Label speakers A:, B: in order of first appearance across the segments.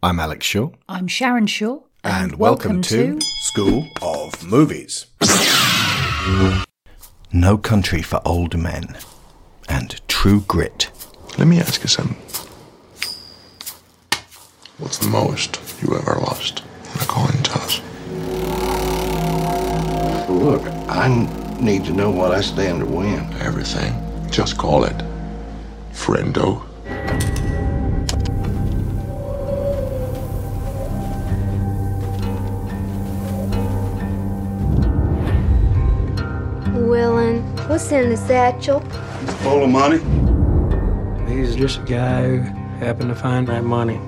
A: I'm Alex Shaw.
B: I'm Sharon Shaw.
A: And, welcome, to, School of Movies. no Country for Old Men and True Grit.
C: Let me ask you something. What's the most you ever lost in a coin toss?
D: Look, I need to know what I stand to win.
C: Everything. Just call it friendo.
E: What's in the satchel?
F: Full of money?
G: He's just a guy who happened to find that money.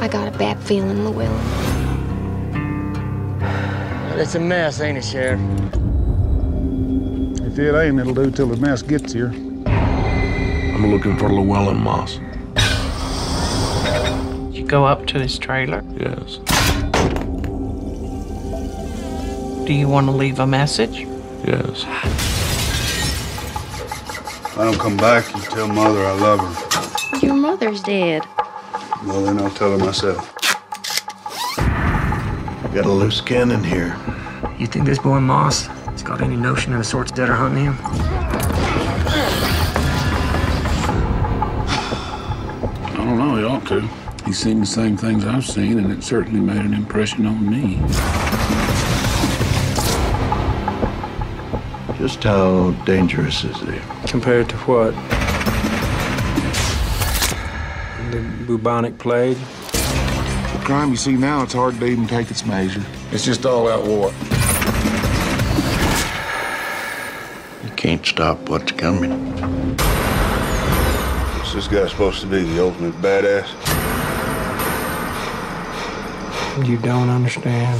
E: I got a bad feeling, Llewellyn.
H: It's a mess, ain't it, Sheriff?
F: If it ain't, it'll do till the mess gets here.
C: I'm looking for Llewellyn Moss.
I: You go up to his trailer.
C: Yes.
I: Do you want to leave a message?
C: Yes.
F: If I don't come back, you tell Mother I love her.
E: Your mother's dead.
F: Well, then I'll tell her myself.
D: Got a loose cannon here.
H: You think this boy Moss has got any notion of the sorts that are hunting him?
J: I don't know, he ought to. He's seen the same things I've seen, and it certainly made an impression on me.
D: Just how dangerous is he?
G: Compared to what? The bubonic plague?
C: The crime you see now, it's hard to even take its measure. It's just all out war.
D: You can't stop what's coming.
F: What's this guy supposed to be, the ultimate badass?
G: You don't understand.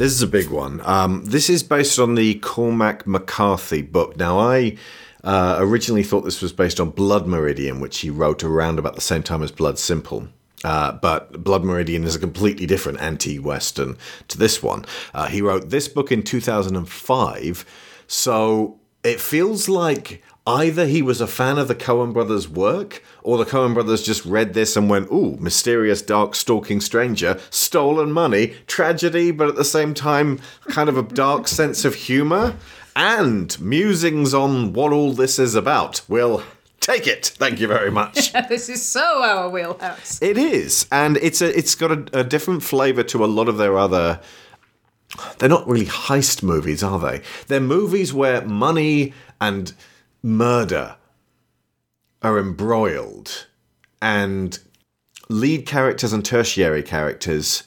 A: This is a big one. Um, this is based on the Cormac McCarthy book. Now, I uh, originally thought this was based on Blood Meridian, which he wrote around about the same time as Blood Simple. Uh, but Blood Meridian is a completely different anti-Western to this one. Uh, he wrote this book in 2005, so it feels like either he was a fan of the Coen brothers' work, or the Coen brothers just read this and went, "Ooh, mysterious, dark, stalking stranger, stolen money, tragedy, but at the same time, kind of a dark sense of humor." And musings on what all this is about. We'll take it. Thank you very much.
B: this is so our wheelhouse.
A: It is, and it's a it's got a, a different flavour to a lot of their other. They're not really heist movies, are they? They're movies where money and murder are embroiled, and lead characters and tertiary characters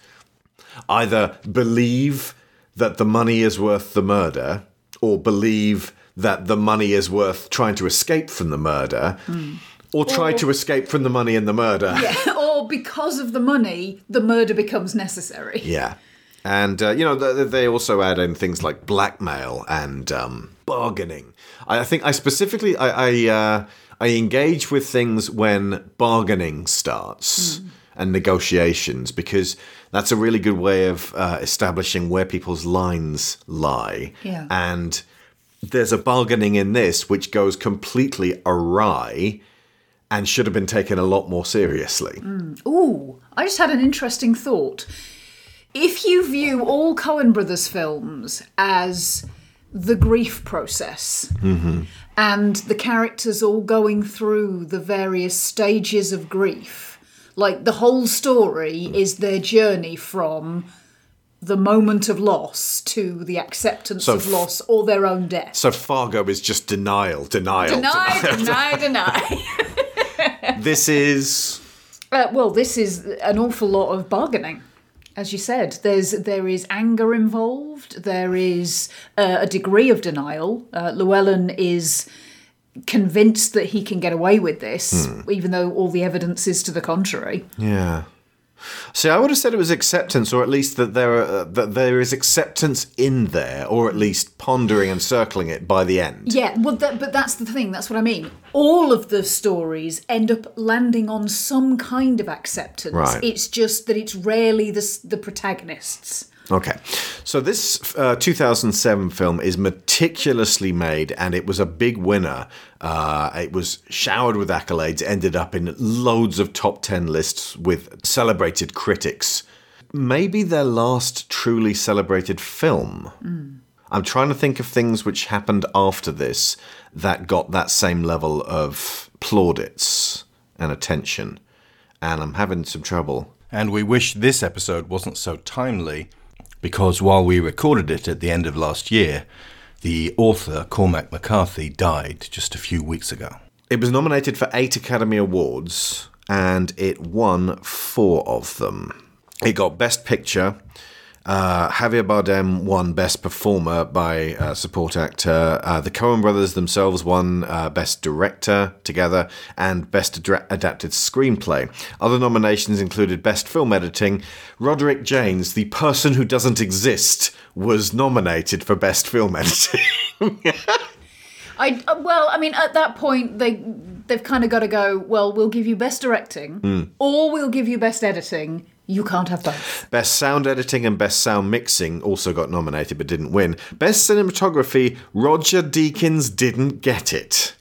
A: either believe that the money is worth the murder, or believe that the money is worth trying to escape from the murder. Or try
B: Or-
A: to escape from the money and the murder.
B: Yeah, or because of the money, the murder becomes necessary.
A: Yeah. And, uh, you know, they also add in things like blackmail and um, bargaining. I I think I specifically, I, I, uh, I engage with things when bargaining starts and negotiations because that's a really good way of uh, establishing where people's lines lie.
B: Yeah.
A: And there's a bargaining in this which goes completely awry and should have been taken a lot more seriously.
B: Ooh, I just had an interesting thought. If you view all Coen Brothers films as the grief process and the characters all going through the various stages of grief, like the whole story is their journey from the moment of loss to the acceptance
A: So
B: of loss or their own death.
A: So Fargo is just denial, denial.
B: Deny,
A: denial.
B: deny, deny.
A: This is
B: Uh, well, this is an awful lot of bargaining. As you said, there's there is anger involved. There is uh, a degree of denial. Uh, Llewellyn is convinced that he can get away with this, even though all the evidence is to the contrary.
A: yeah. See, I would have said it was acceptance, or at least that there are, uh, that there is acceptance in there, or at least pondering and circling it by the end.
B: Yeah, well, that, but that's the thing. That's what I mean. All of the stories end up landing on some kind of acceptance.
A: Right.
B: It's just that it's rarely the the protagonists.
A: Okay, so this uh, 2007 film is meticulously made, and it was a big winner. Uh, it was showered with accolades, ended up in loads of top 10 lists with celebrated critics. Maybe their last truly celebrated film. I'm trying to think of things which happened after this that got that same level of plaudits and attention, and I'm having some trouble.
K: And we wish this episode wasn't so timely because while we recorded it at the end of last year, the author Cormac McCarthy died just a few weeks ago.
A: It was nominated for eight Academy Awards and it won four of them. It got Best Picture. Uh, Javier Bardem won Best Performer by uh, Support Actor. Uh, the Coen brothers themselves won uh, Best Director together and Best Adra- Adapted Screenplay. Other nominations included Best Film Editing. Roderick Jaynes, the person who doesn't exist, was nominated for Best Film Editing.
B: I uh, well, I mean, at that point they they've kind of got to go. Well, we'll give you best directing,
A: Hmm.
B: or we'll give you best editing. You can't have both.
A: Best Sound Editing and Best Sound Mixing also got nominated but didn't win. Best Cinematography, Roger Deakins didn't get it.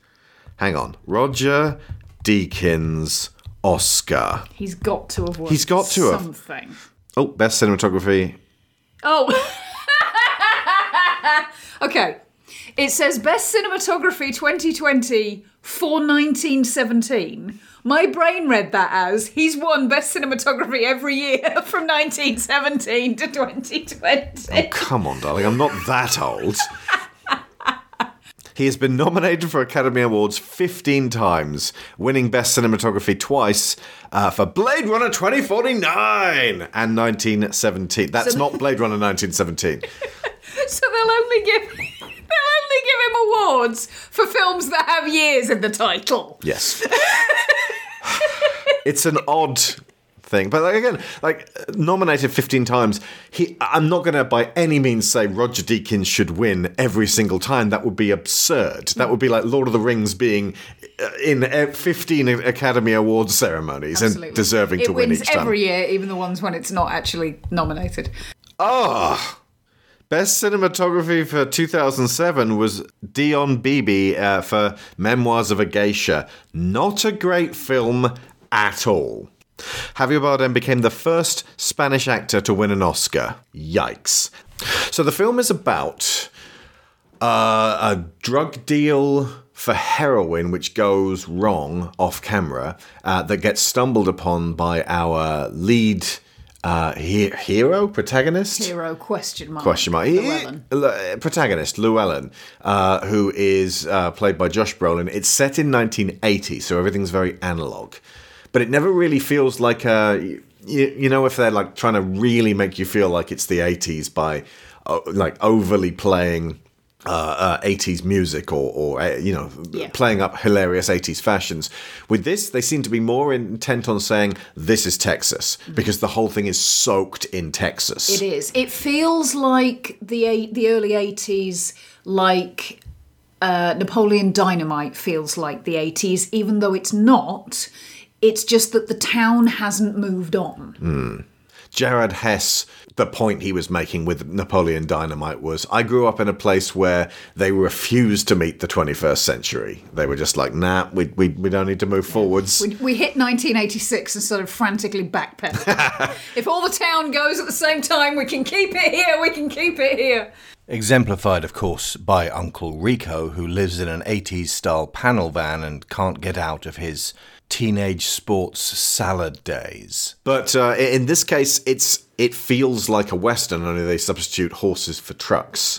A: Hang on. Roger Deakins Oscar.
B: He's got to have won.
A: He's got to have.
B: something.
A: Oh, Best Cinematography.
B: Oh. okay. It says Best Cinematography 2020 for 1917. My brain read that as he's won Best Cinematography every year from 1917 to 2020.
A: Oh, come on, darling. I'm not that old. He has been nominated for Academy Awards 15 times, winning Best Cinematography twice uh, for Blade Runner 2049 and 1917. That's
B: So-
A: not Blade Runner 1917.
B: so they'll only give only give him awards for films that have years in the title.
A: Yes. it's an odd thing, but like, again, like nominated 15 times, he I'm not going to by any means say Roger Deakins should win every single time. That would be absurd. That would be like Lord of the Rings being uh, in uh, 15 Academy Awards ceremonies and deserving
B: it
A: to win each time.
B: every year, even the ones when it's not actually nominated.
A: Ah. Best cinematography for 2007 was Dion Beebe uh, for Memoirs of a Geisha. Not a great film at all. Javier Bardem became the first Spanish actor to win an Oscar. Yikes. So the film is about uh, a drug deal for heroin which goes wrong off camera uh, that gets stumbled upon by our lead uh, he- hero, protagonist?
B: Hero question mark.
A: Question mark.
B: Llewellyn.
A: L- protagonist Llewellyn, uh, who is uh, played by Josh Brolin. It's set in 1980, so everything's very analog, but it never really feels like a. You, you know, if they're like trying to really make you feel like it's the 80s by uh, like overly playing uh, uh, 80s music or, or uh, you know,
B: Yeah.
A: playing up hilarious 80s fashions. With this, they seem to be more intent on saying this is Texas because the whole thing is soaked in Texas.
B: It is. It feels like the eight, the early eighties, like uh, Napoleon Dynamite feels like the eighties, even though it's not. It's just that the town hasn't moved on.
A: Hmm. Jared Hess, the point he was making with Napoleon Dynamite was I grew up in a place where they refused to meet the 21st century. They were just like, nah, we, we, we don't need to move forwards.
B: We, we hit 1986 and sort of frantically backpedal. if all the town goes at the same time, we can keep it here. We can keep it here.
K: Exemplified, of course, by Uncle Rico, who lives in an 80s style panel van and can't get out of his teenage sports salad days.
A: But uh, in this case, it's it feels like a western, only they substitute horses for trucks.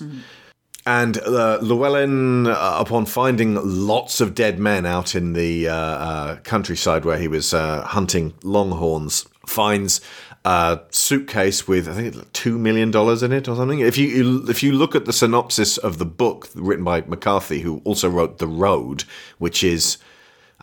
A: And uh, Llewellyn, uh, upon finding lots of dead men out in the uh, uh, countryside where he was uh, hunting longhorns, finds a suitcase with I think like two million dollars in it or something. If you if you look at the synopsis of the book written by McCarthy, who also wrote The Road, which is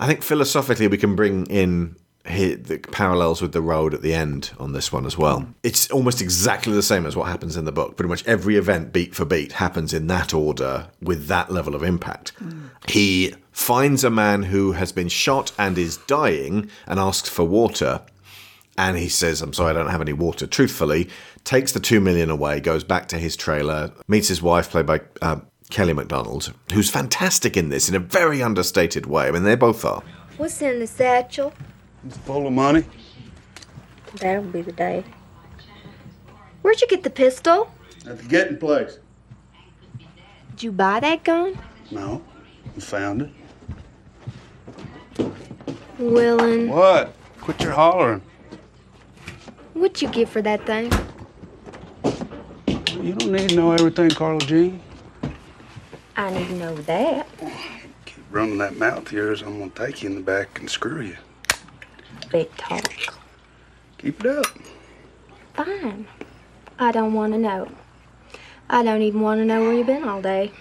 A: I think philosophically we can bring in the parallels with the road at the end on this one as well. It's almost exactly the same as what happens in the book. Pretty much every event, beat for beat, happens in that order with that level of impact. He finds a man who has been shot and is dying and asks for water. And he says, I'm sorry, I don't have any water. Truthfully, takes the two million away, goes back to his trailer, meets his wife, played by uh, Kelly MacDonald, who's fantastic in this in a very understated way. I mean, they both are.
E: What's in the satchel?
F: It's full of money.
E: That'll be the day. Where'd you get the pistol?
F: At the getting place.
E: Did you buy that gun?
F: No, we found it.
E: Willin,
F: What? Quit your hollering.
E: what'd you get for that thing?
F: You don't need to know everything, Carla Jean.
E: I need to know that.
F: Keep running that mouth of yours, I'm gonna take you in the back and screw you.
E: Big talk.
F: Keep it up.
E: Fine. I don't want to know. I don't even want to know where you've been all day.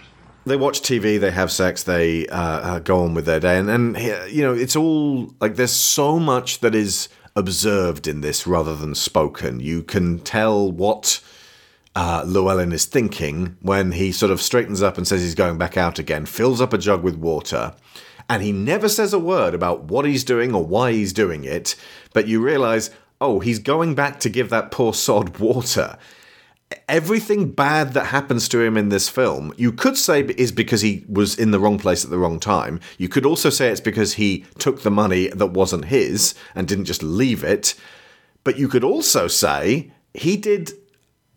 A: they watch TV, they have sex, they uh, uh, go on with their day, and and you know it's all like there's so much that is observed in this rather than spoken. You can tell what uh, Llewellyn is thinking when he sort of straightens up and says he's going back out again, fills up a jug with water, and he never says a word about what he's doing or why he's doing it. But you realise, oh, he's going back to give that poor sod water everything bad that happens to him in this film, you could say is because he was in the wrong place at the wrong time. You could also say it's because he took the money that wasn't his and didn't just leave it. But you could also say he did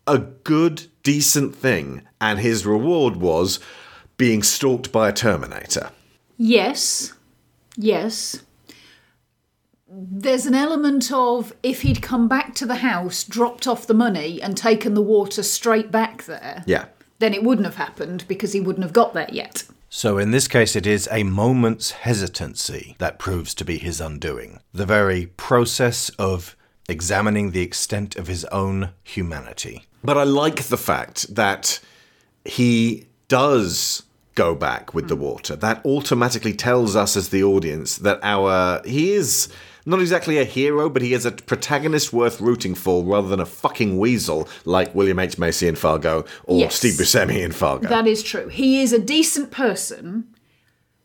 A: a good, decent thing, and his reward was being stalked by a Terminator.
B: Yes, yes. There's an element of if he'd come back to the house, dropped off the money, and taken the water straight back there,
A: Yeah.
B: then it wouldn't have happened because he wouldn't have got there yet.
K: So in this case, it is a moment's hesitancy that proves to be his undoing. The very process of examining the extent of his own humanity.
A: But I like the fact that he does go back with the hmm. water. That automatically tells us as the audience that our he is not exactly a hero, but he is a protagonist worth rooting for rather than a fucking weasel like William H. Macy in Fargo or
B: Yes.
A: Steve Buscemi in Fargo.
B: That is true. He is a decent person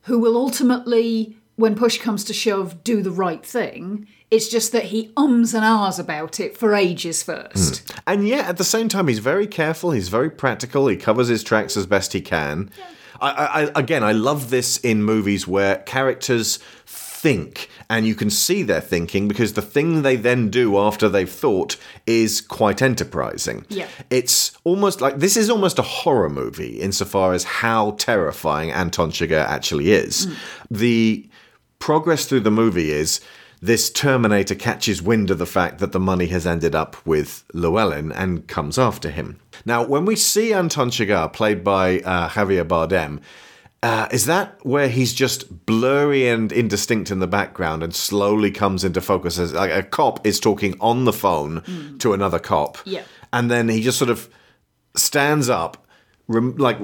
B: who will ultimately, when push comes to shove, do the right thing. It's just that he ums and ahs about it for ages first. Hmm.
A: And yet, at the same time, he's very careful. He's very practical. He covers his tracks as best he can. I, I, I- again, I love this in movies where characters think, and you can see their thinking because the thing they then do after they've thought is quite enterprising.
B: Yeah.
A: It's almost like this is almost a horror movie insofar as how terrifying Anton Chigurh actually is. Hmm. The progress through the movie is this Terminator catches wind of the fact that the money has ended up with Llewellyn and comes after him. Now, when we see Anton Chigurh, played by uh, Javier Bardem, uh, is that where he's just blurry and indistinct in the background and slowly comes into focus as like a cop is talking on the phone to another cop,
B: Yeah.
A: and then he just sort of stands up, rem- like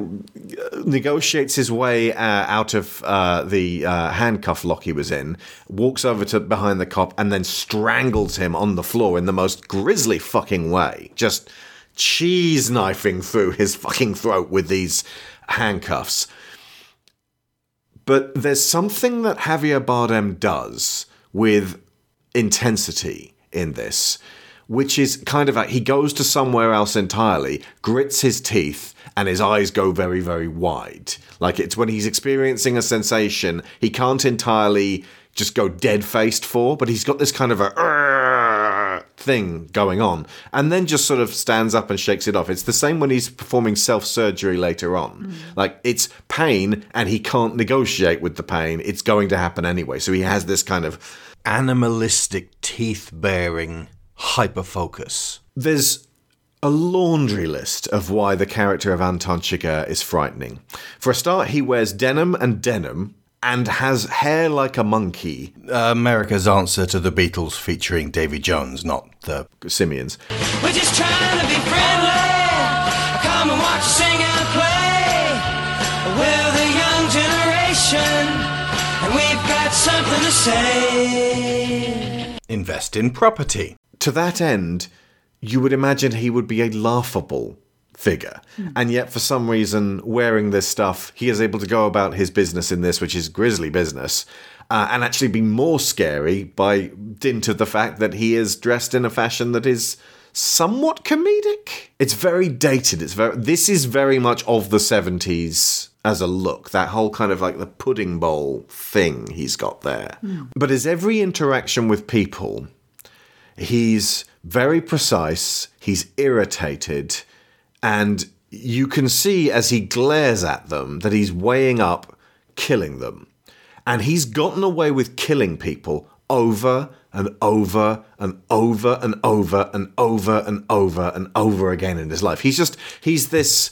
A: negotiates his way uh, out of uh, the uh, handcuff lock he was in, walks over to behind the cop, and then strangles him on the floor in the most grisly fucking way, just cheese knifing through his fucking throat with these handcuffs. But there's something that Javier Bardem does with intensity in this, which is kind of like he goes to somewhere else entirely, grits his teeth, and his eyes go very, very wide. Like it's when he's experiencing a sensation he can't entirely just go dead faced for, but he's got this kind of a thing going on, and then just sort of stands up and shakes it off. It's the same when he's performing self surgery later on. Mm. Like it's pain, and he can't negotiate with the pain. It's going to happen anyway. So he has this kind of
K: Animalistic, teeth bearing hyperfocus.
A: There's a laundry list of why the character of Anton Chigurh is frightening. For a start, he wears denim and denim and has hair like a monkey.
K: America's answer to the Beatles featuring Davy Jones, not the
A: Simians.
L: We're just trying to be friendly. Come and watch us sing and play. We're the young generation, and we've got something to say.
K: invest in property.
A: To that end, you would imagine he would be a laughable figure. And yet, for some reason, wearing this stuff, he is able to go about his business in this, which is grisly business, uh, and actually be more scary by dint of the fact that he is dressed in a fashion that is somewhat comedic. It's very dated. It's very. This is very much of the seventies as a look. That whole kind of like the pudding bowl thing he's got there. But as every interaction with people, he's very precise. He's irritated, and you can see as he glares at them that he's weighing up killing them. And he's gotten away with killing people over and over and over and over and over and over and over again in his life. He's just, he's this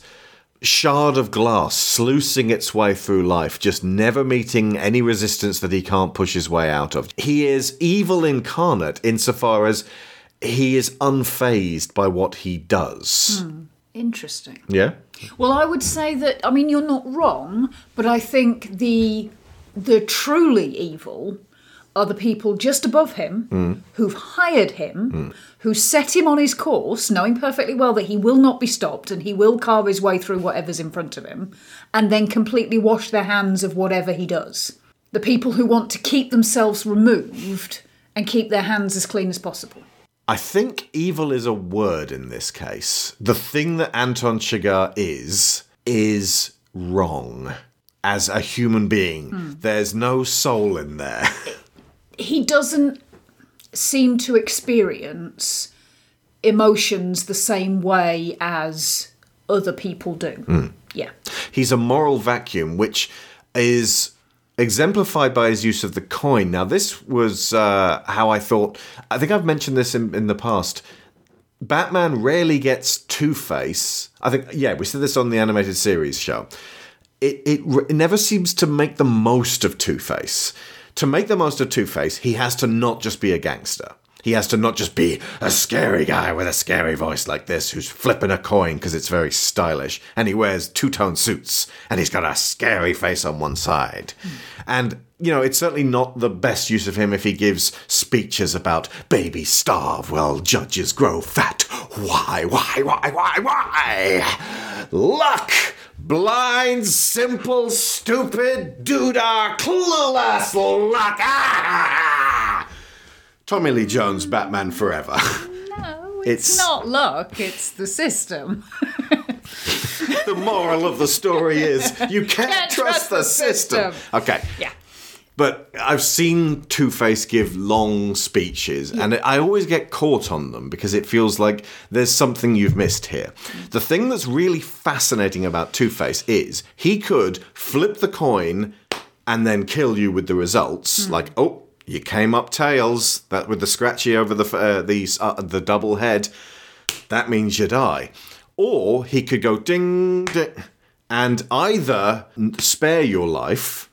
A: shard of glass sluicing its way through life, just never meeting any resistance that he can't push his way out of. He is evil incarnate insofar as he is unfazed by what he does.
B: Hmm, interesting.
A: Yeah?
B: Well, I would say that I mean you're not wrong, but I think the the truly evil are the people just above him hmm. who've hired him, hmm. who set him on his course, knowing perfectly well that he will not be stopped and he will carve his way through whatever's in front of him, and then completely wash their hands of whatever he does. The people who want to keep themselves removed and keep their hands as clean as possible.
A: I think evil is a word in this case. The thing that Anton Chigurh is, is wrong. As a human being, hmm. there's no soul in there.
B: he doesn't seem to experience emotions the same way as other people do. Hmm. Yeah.
A: He's a moral vacuum, which is exemplified by his use of the coin. Now, this was uh, how I thought. I think I've mentioned this in, in the past. Batman rarely gets Two Face. I think, yeah, we said this on the animated series show. It, it, it never seems to make the most of Two Face. To make the most of Two Face, he has to not just be a gangster. He has to not just be a scary guy with a scary voice like this who's flipping a coin because it's very stylish and he wears two tone suits and he's got a scary face on one side. And, you know, it's certainly not the best use of him if he gives speeches about babies starve while judges grow fat. Why, why, why, why, why? Luck! Blind, simple, stupid, doodah, clueless luck! Ah! Tommy Lee Jones, Batman Forever.
B: No,
A: It's-
B: it's, not luck, it's the system.
A: the moral of the story is you can't,
B: Can't
A: trust,
B: trust
A: the
B: the
A: system.
B: system.
A: Okay.
B: Yeah.
A: But I've seen Two Face give long speeches, and I always get caught on them because it feels like there's something you've missed here. The thing that's really fascinating about Two Face is he could flip the coin and then kill you with the results. Mm. Like, oh, you came up tails. That with the scratchy over the uh, the uh, the double head, that means you die. Or he could go ding ding, and either spare your life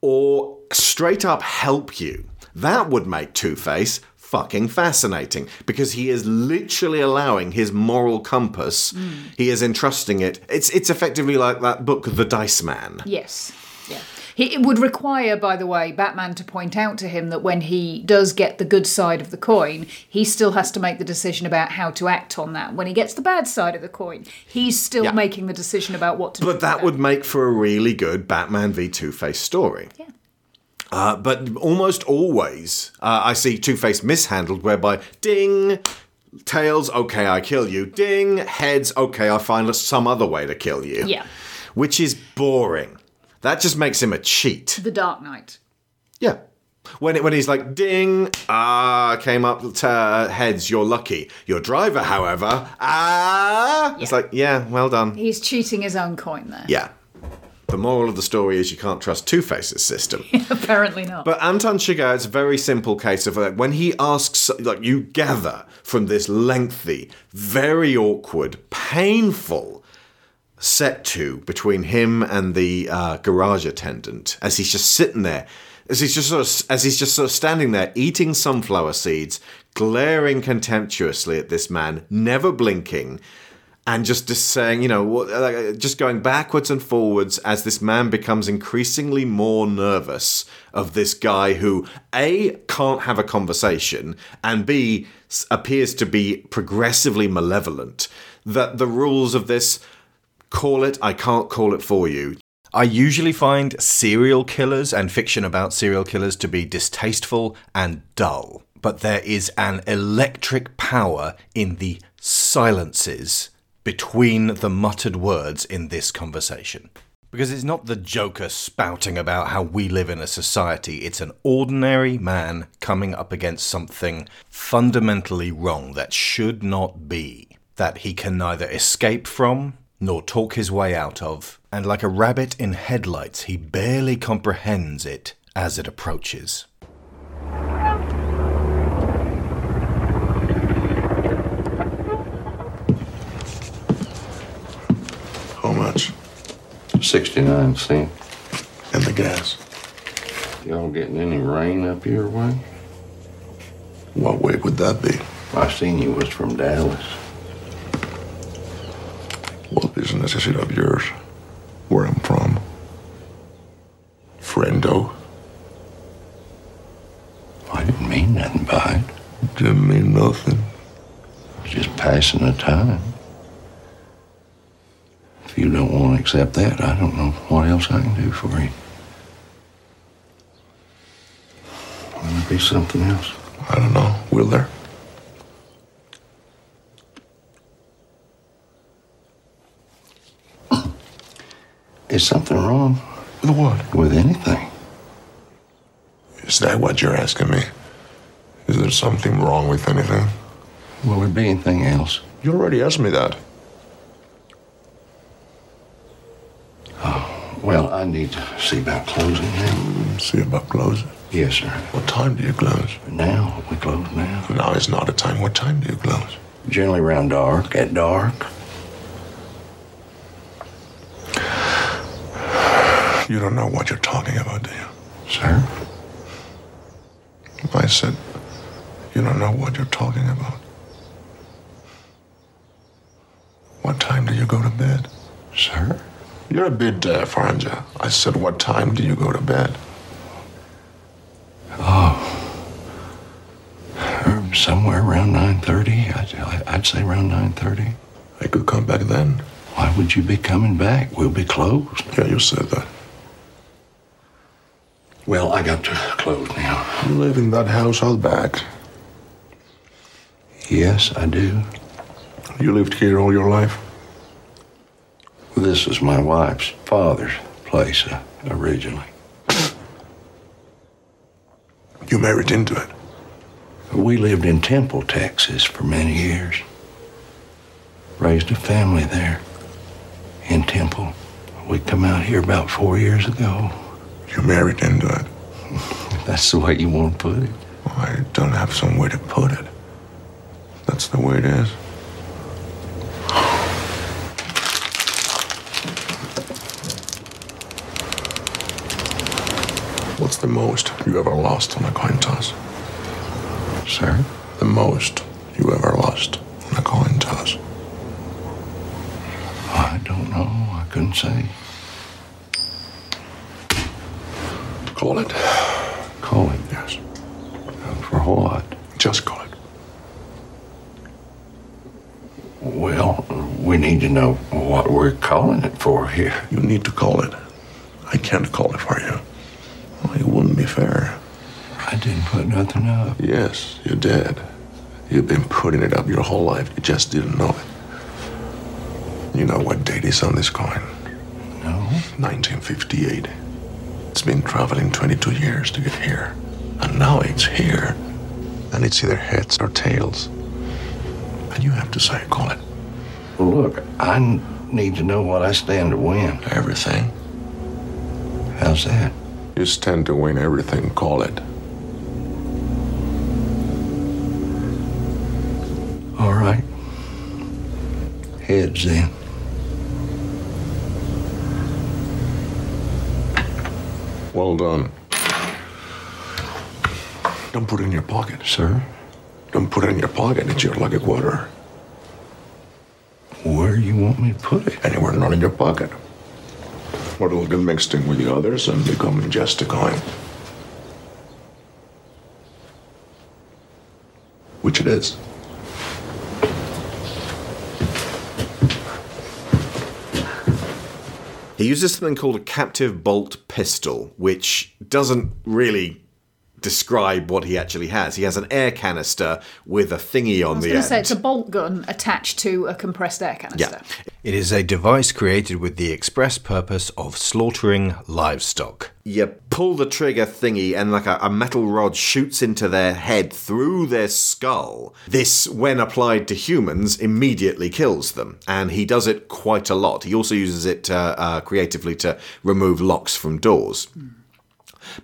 A: or straight up help you. That would make Two Face fucking fascinating because he is literally allowing his moral compass. He is entrusting it. It's it's effectively like that book, The Dice Man.
B: Yes. He, it would require, by the way, Batman to point out to him that when he does get the good side of the coin, he still has to make the decision about how to act on that. When he gets the bad side of the coin, he's still
A: Yeah.
B: making the decision about what to do.
A: But that would make for a really good Batman v Two Face story.
B: Yeah.
A: Uh, but almost always, uh, I see Two Face mishandled, whereby ding, tails, okay, I kill you. Ding, heads, okay, I find some other way to kill you.
B: Yeah.
A: Which is boring. That just makes him a cheat.
B: The Dark Knight.
A: Yeah. When it, when he's like ding, ah, came up to uh, heads, you're lucky. Your driver, however, ah, it's like yeah, well done.
B: He's cheating his own coin there.
A: Yeah. The moral of the story is you can't trust Two Face's system.
B: Apparently not.
A: But Anton Chigurh, it's a very simple case of like when he asks, like you gather from this lengthy, very awkward, painful set to between him and the uh, garage attendant as he's just sitting there, as he's just sort of, as he's just sort of standing there eating sunflower seeds, glaring contemptuously at this man, never blinking.
M: and just just saying, you know, just going backwards and forwards as this man becomes increasingly more nervous of this guy who a can't have a conversation and B, appears to be progressively malevolent. That the rules of this call it, I can't call it for you.
A: I usually find serial killers and fiction about serial killers to be distasteful and dull, but there is an electric power in the silences between the muttered words in this conversation. Because it's not the Joker spouting about how we live in a society, it's an ordinary man coming up against something fundamentally wrong that should not be, that he can neither escape from nor talk his way out of, and like a rabbit in headlights, he barely comprehends it as it approaches.
C: How much?
N: 69 cents.
C: And the gas?
N: Y'all getting any rain up your way?
C: What way would that be?
N: I seen you was from Dallas.
C: What business is it of yours? Where I'm from? Friendo?
N: I didn't mean nothing by it.
C: Didn't mean nothing.
N: Just passing the time. If you don't want to accept that, I don't know what else I can do for you. Will there be something else?
C: I don't know. Will there?
N: Is something wrong
C: With what?
N: with anything?
C: Is that what you're asking me? Is there something wrong with anything?
N: Will there be anything else?
C: You already asked me that.
N: Oh, Well, I need to see about closing now.
C: Mm, see about closing.
N: Yes, sir.
C: What time do you close?
N: Now, we close now.
C: Now is not a time. What time do you close?
N: Generally around dark, at dark.
C: You don't know what you're talking about, do you?
N: Sir?
C: I said, you don't know what you're talking about. What time do you go to bed?
N: Sir?
C: You're a bit deaf, aren't you? I said, what time do you go to bed?
N: Er, Somewhere around 9.30. I'd, I'd say around 9.30.
C: I could come back then.
N: Why would you be coming back? We'll be closed.
C: Yeah, you said that.
N: Well, I got to close now.
C: You live in that house out back.
N: Yes, I do.
C: You lived here all your life?
N: This is my wife's father's place uh, originally.
C: You married into it.
N: We lived in Temple, Texas for many years. Raised a family there in Temple. We come out here about four years ago.
C: You married into it.
N: That's the way you want to put it.
C: I don't have some way to put it. That's the way it is. What's the most you ever lost on a coin toss?
N: Sir?
C: The most you ever lost on a coin toss?
N: I don't know. I couldn't say.
C: Call it.
N: Call it.
C: Yes.
N: For what?
C: Just call it.
N: Well, we need to know what we're calling it for here.
C: You need to call it. I can't call it for you. Well, it wouldn't be fair.
N: I didn't put nothing up.
C: Yes, you did. You've been putting it up your whole life. You just didn't know it. You know what date is on this coin?
N: No.
C: 1958. It's been traveling 22 years to get here. And now it's here. And it's either heads or tails. And you have to say, call it.
N: Well, look, I need to know what I stand to win.
C: Everything.
N: How's that?
C: You stand to win everything, call it.
N: All right. Heads then.
C: Well done. Don't put it in your pocket.
N: Sir?
C: Don't put it in your pocket. It's your lucky quarter.
N: Where do
D: you want me to put it.
C: Anywhere not in your pocket. Where it'll get mixed in with the others and become just a coin. Which it is.
A: He uses something called a captive bolt pistol, which doesn't really describe what he actually has. He has an air canister with a thingy
B: I
A: on
B: was
A: the
B: going
A: end.
B: to say it's a bolt gun attached to a compressed air canister.
A: Yeah.
K: It is a device created with the express purpose of slaughtering livestock.
A: you pull the trigger thingy and like a, a metal rod shoots into their head through their skull. This, when applied to humans, immediately kills them. And he does it quite a lot. He also uses it uh, uh, creatively to remove locks from doors.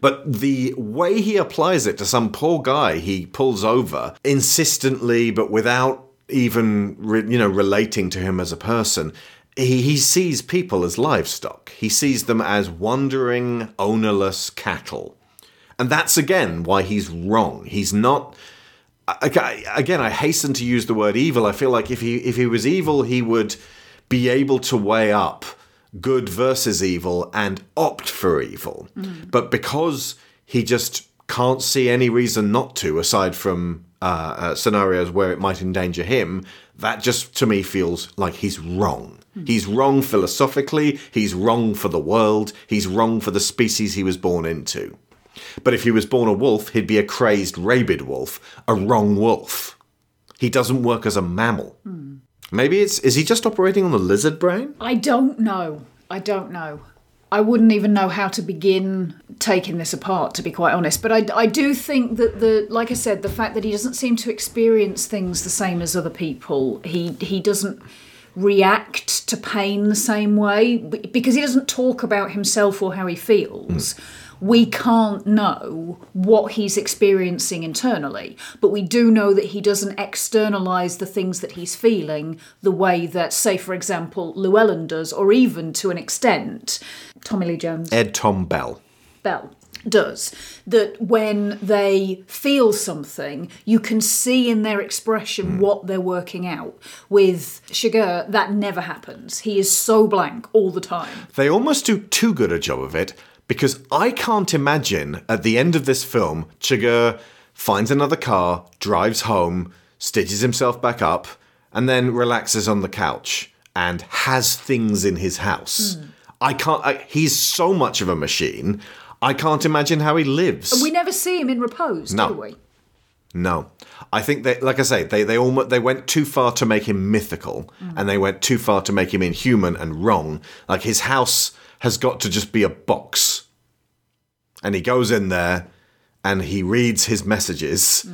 A: But the way he applies it to some poor guy he pulls over insistently, but without even you know relating to him as a person, he, he sees people as livestock. He sees them as wandering, ownerless cattle, and that's again why he's wrong. He's not. Again, I hasten to use the word evil. I feel like if he if he was evil, he would be able to weigh up good versus evil and opt for evil. But because he just can't see any reason not to, aside from uh, uh, scenarios where it might endanger him, that just to me feels like he's wrong. He's wrong philosophically, he's wrong for the world, he's wrong for the species he was born into. But if he was born a wolf, he'd be a crazed, rabid wolf, a wrong wolf. He doesn't work as a mammal. Maybe it's is he just operating on the lizard brain?
B: I don't know. I don't know. I wouldn't even know how to begin taking this apart, to be quite honest. But I, I do think that the, like I said, the fact that he doesn't seem to experience things the same as other people. He he doesn't react to pain the same way because he doesn't talk about himself or how he feels. We can't know what he's experiencing internally, but we do know that he doesn't externalize the things that he's feeling the way that, say, for example, Llewellyn does, or even to an extent, Tommy Lee Jones.
A: Ed Tom Bell.
B: Bell does. That when they feel something you can see in their expression hmm. what they're working out. With Chigurh that never happens. He is so blank all the time.
A: They almost do too good a job of it because I can't imagine at the end of this film, Chigurh finds another car, drives home, stitches himself back up, and then relaxes on the couch and has things in his house. Hmm. I can't. I, he's so much of a machine. I can't imagine how he lives.
B: and we never see him in repose
A: No.
B: do we
A: No, I think they, like I say, they they almost they went too far to make him mythical, hmm. and they went too far to make him inhuman and wrong. Like his house has got to just be a box, and he goes in there, and he reads his messages,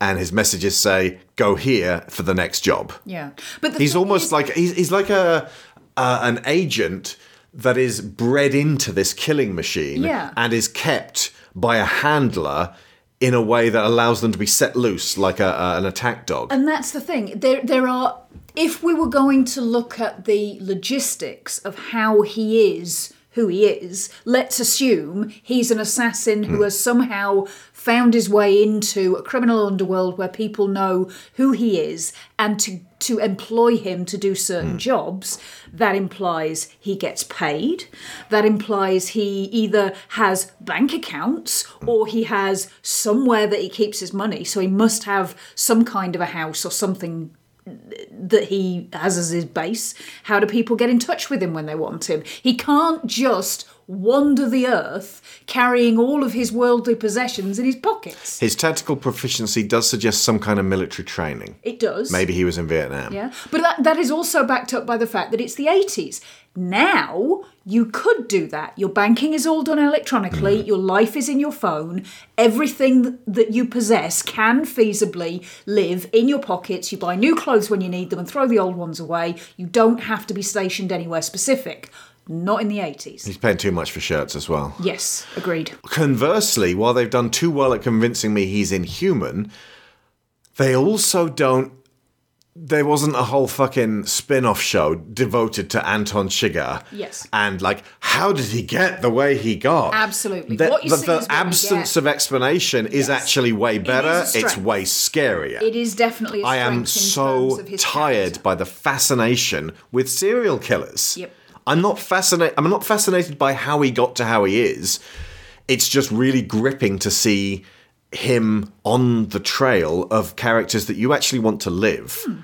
A: and his messages say, "Go here for the next job."
B: yeah but
A: He's almost
B: is-
A: like he's, he's like a uh, an agent that is bred into this killing machine
B: Yeah.
A: and is kept by a handler in a way that allows them to be set loose like a, a, an attack dog.
B: And that's the thing. There, there are. If we were going to look at the logistics of how he is who he is, let's assume he's an assassin who hmm. has somehow found his way into a criminal underworld where people know who he is, and to to employ him to do certain hmm. jobs, that implies he gets paid. That implies he either has bank accounts hmm. or he has somewhere that he keeps his money. So he must have some kind of a house or something that he has as his base. How do people get in touch with him when they want him? He can't just wander the earth carrying all of his worldly possessions in his pockets.
A: His tactical proficiency does suggest some kind of military training.
B: It does.
A: Maybe he was in Vietnam.
B: Yeah, but that, that is also backed up by the fact that it's the 80s. Now, you could do that. Your banking is all done electronically, mm. your life is in your phone, everything that you possess can feasibly live in your pockets. You buy new clothes when you need them and throw the old ones away. You don't have to be stationed anywhere specific. Not in the 80s.
A: He's paying too much for shirts as well.
B: Yes, agreed.
A: Conversely, while they've done too well at convincing me he's inhuman, they also don't there wasn't a whole fucking spin-off show devoted to Anton Chigurh.
B: Yes.
A: And like, how did he get the way he got?
B: Absolutely.
A: The,
B: what you
A: the-
B: see
A: the
B: is what you
A: absence
B: get.
A: of explanation is actually way better.
B: a
A: It's
B: strength.
A: way scarier.
B: It is definitely. A
A: I am
B: strength in terms
A: so
B: of his
A: tired by the fascination with serial killers.
B: Yep.
A: I'm not fascinated. I'm not fascinated by how he got to how he is. It's just really gripping to see him on the trail of characters that you actually want to live,
B: Hmm.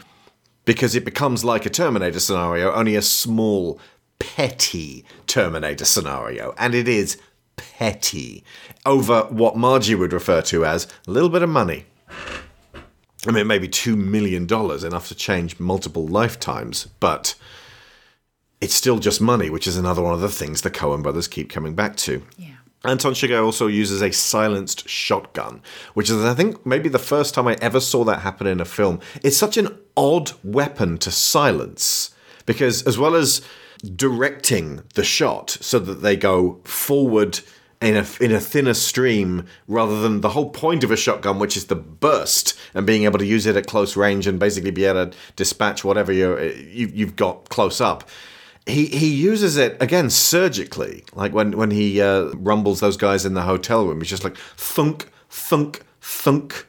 A: because it becomes like a Terminator scenario, only a small, petty Terminator scenario, and it is petty over what Margie would refer to as a little bit of money. I mean, maybe $2 million, enough to change multiple lifetimes, but it's still just money, which is another one of the things the Coen brothers keep coming back to. Yeah. Anton Chigurh also uses a silenced shotgun, which is, I think, maybe the first time I ever saw that happen in a film. It's such an odd weapon to silence because, as well as directing the shot so that they go forward in a in a thinner stream rather than the whole point of a shotgun, which is the burst and being able to use it at close range and basically be able to dispatch whatever you're, you, you've got close up. He he uses it again surgically, like when when he uh, rumbles those guys in the hotel room. He's just like thunk, thunk, thunk.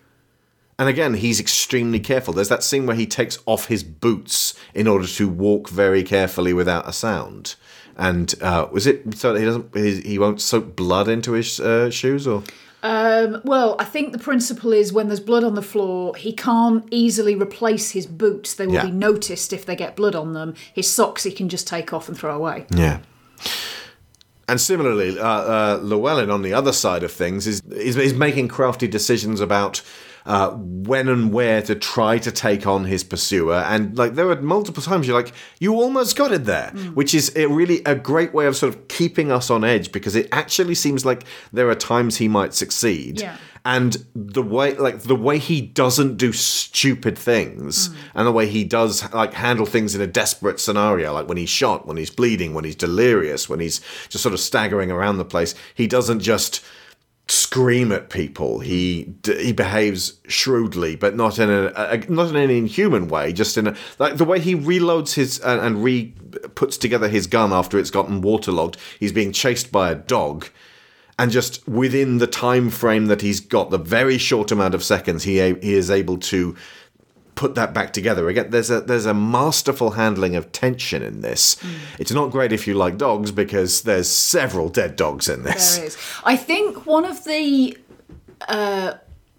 A: And again, he's extremely careful. There's that scene where he takes off his boots in order to walk very carefully without a sound. And uh, was it so that he doesn't he, he won't soak blood into his uh, shoes or?
B: Um, well, I think the principle is when there's blood on the floor, he can't easily replace his boots. They will
A: Yeah.
B: be noticed if they get blood on them. His socks he can just take off and throw away.
A: Yeah. And similarly, uh, uh, Llewellyn, on the other side of things, is, is, is making crafty decisions about uh, when and where to try to take on his pursuer. And like there are multiple times you're like, you almost got it there, which is a really a great way of sort of keeping us on edge because it actually seems like there are times he might succeed.
B: Yeah.
A: And the way, like the way he doesn't do stupid things, and the way he does like handle things in a desperate scenario, like when he's shot, when he's bleeding, when he's delirious, when he's just sort of staggering around the place, he doesn't just scream at people. He he behaves shrewdly, but not in a, a not in an inhuman way. Just in a like the way he reloads his and, and re puts together his gun after it's gotten waterlogged. He's being chased by a dog. And just within the time frame that he's got, the very short amount of seconds, he he is able to put that back together again. There's a there's a masterful handling of tension in this. It's not great if you like dogs because there's several dead dogs in this.
B: There is. I think one of the uh,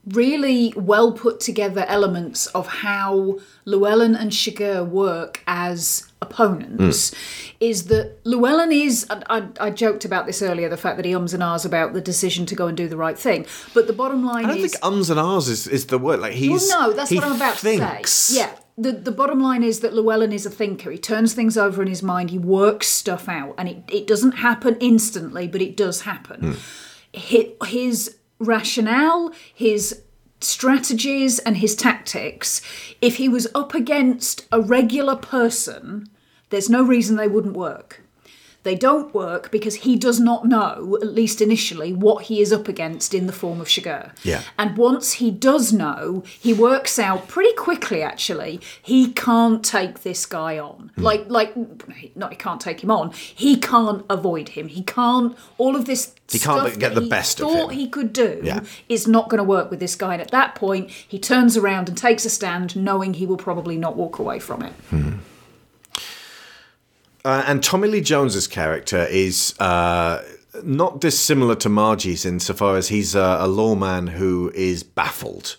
B: really well put together elements of how Llewellyn and Chigurh work as opponents mm. is that Llewellyn is. I, I, I joked about this earlier, the fact that he ums and ahs about the decision to go and do the right thing. But the bottom line
A: I don't
B: is.
A: think ums and ahs is, is the word. Like he's
B: well, no, that's what I'm about
A: thinks.
B: to say. Yeah. The, the bottom line is that Llewellyn is a thinker. He turns things over in his mind. He works stuff out, and it, it doesn't happen instantly, but it does happen. Hmm. Hi- His rationale, his strategies, and his tactics, if he was up against a regular person, there's no reason they wouldn't work. They don't work because he does not know, at least initially, what he is up against in the form of Chigurh.
A: Yeah.
B: And once he does know, he works out pretty quickly actually, he can't take this guy on. Hmm. Like like not he can't take him on. He can't avoid him. He can't all of this
A: He can't
B: stuff
A: get
B: that
A: the
B: he
A: best of
B: thought he could do
A: Yeah.
B: is not going to work with this guy. And at that point, he turns around and takes a stand, knowing he will probably not walk away from it. Hmm.
A: Uh, and Tommy Lee Jones's character is uh, not dissimilar to Margie's insofar as he's a, a lawman who is baffled.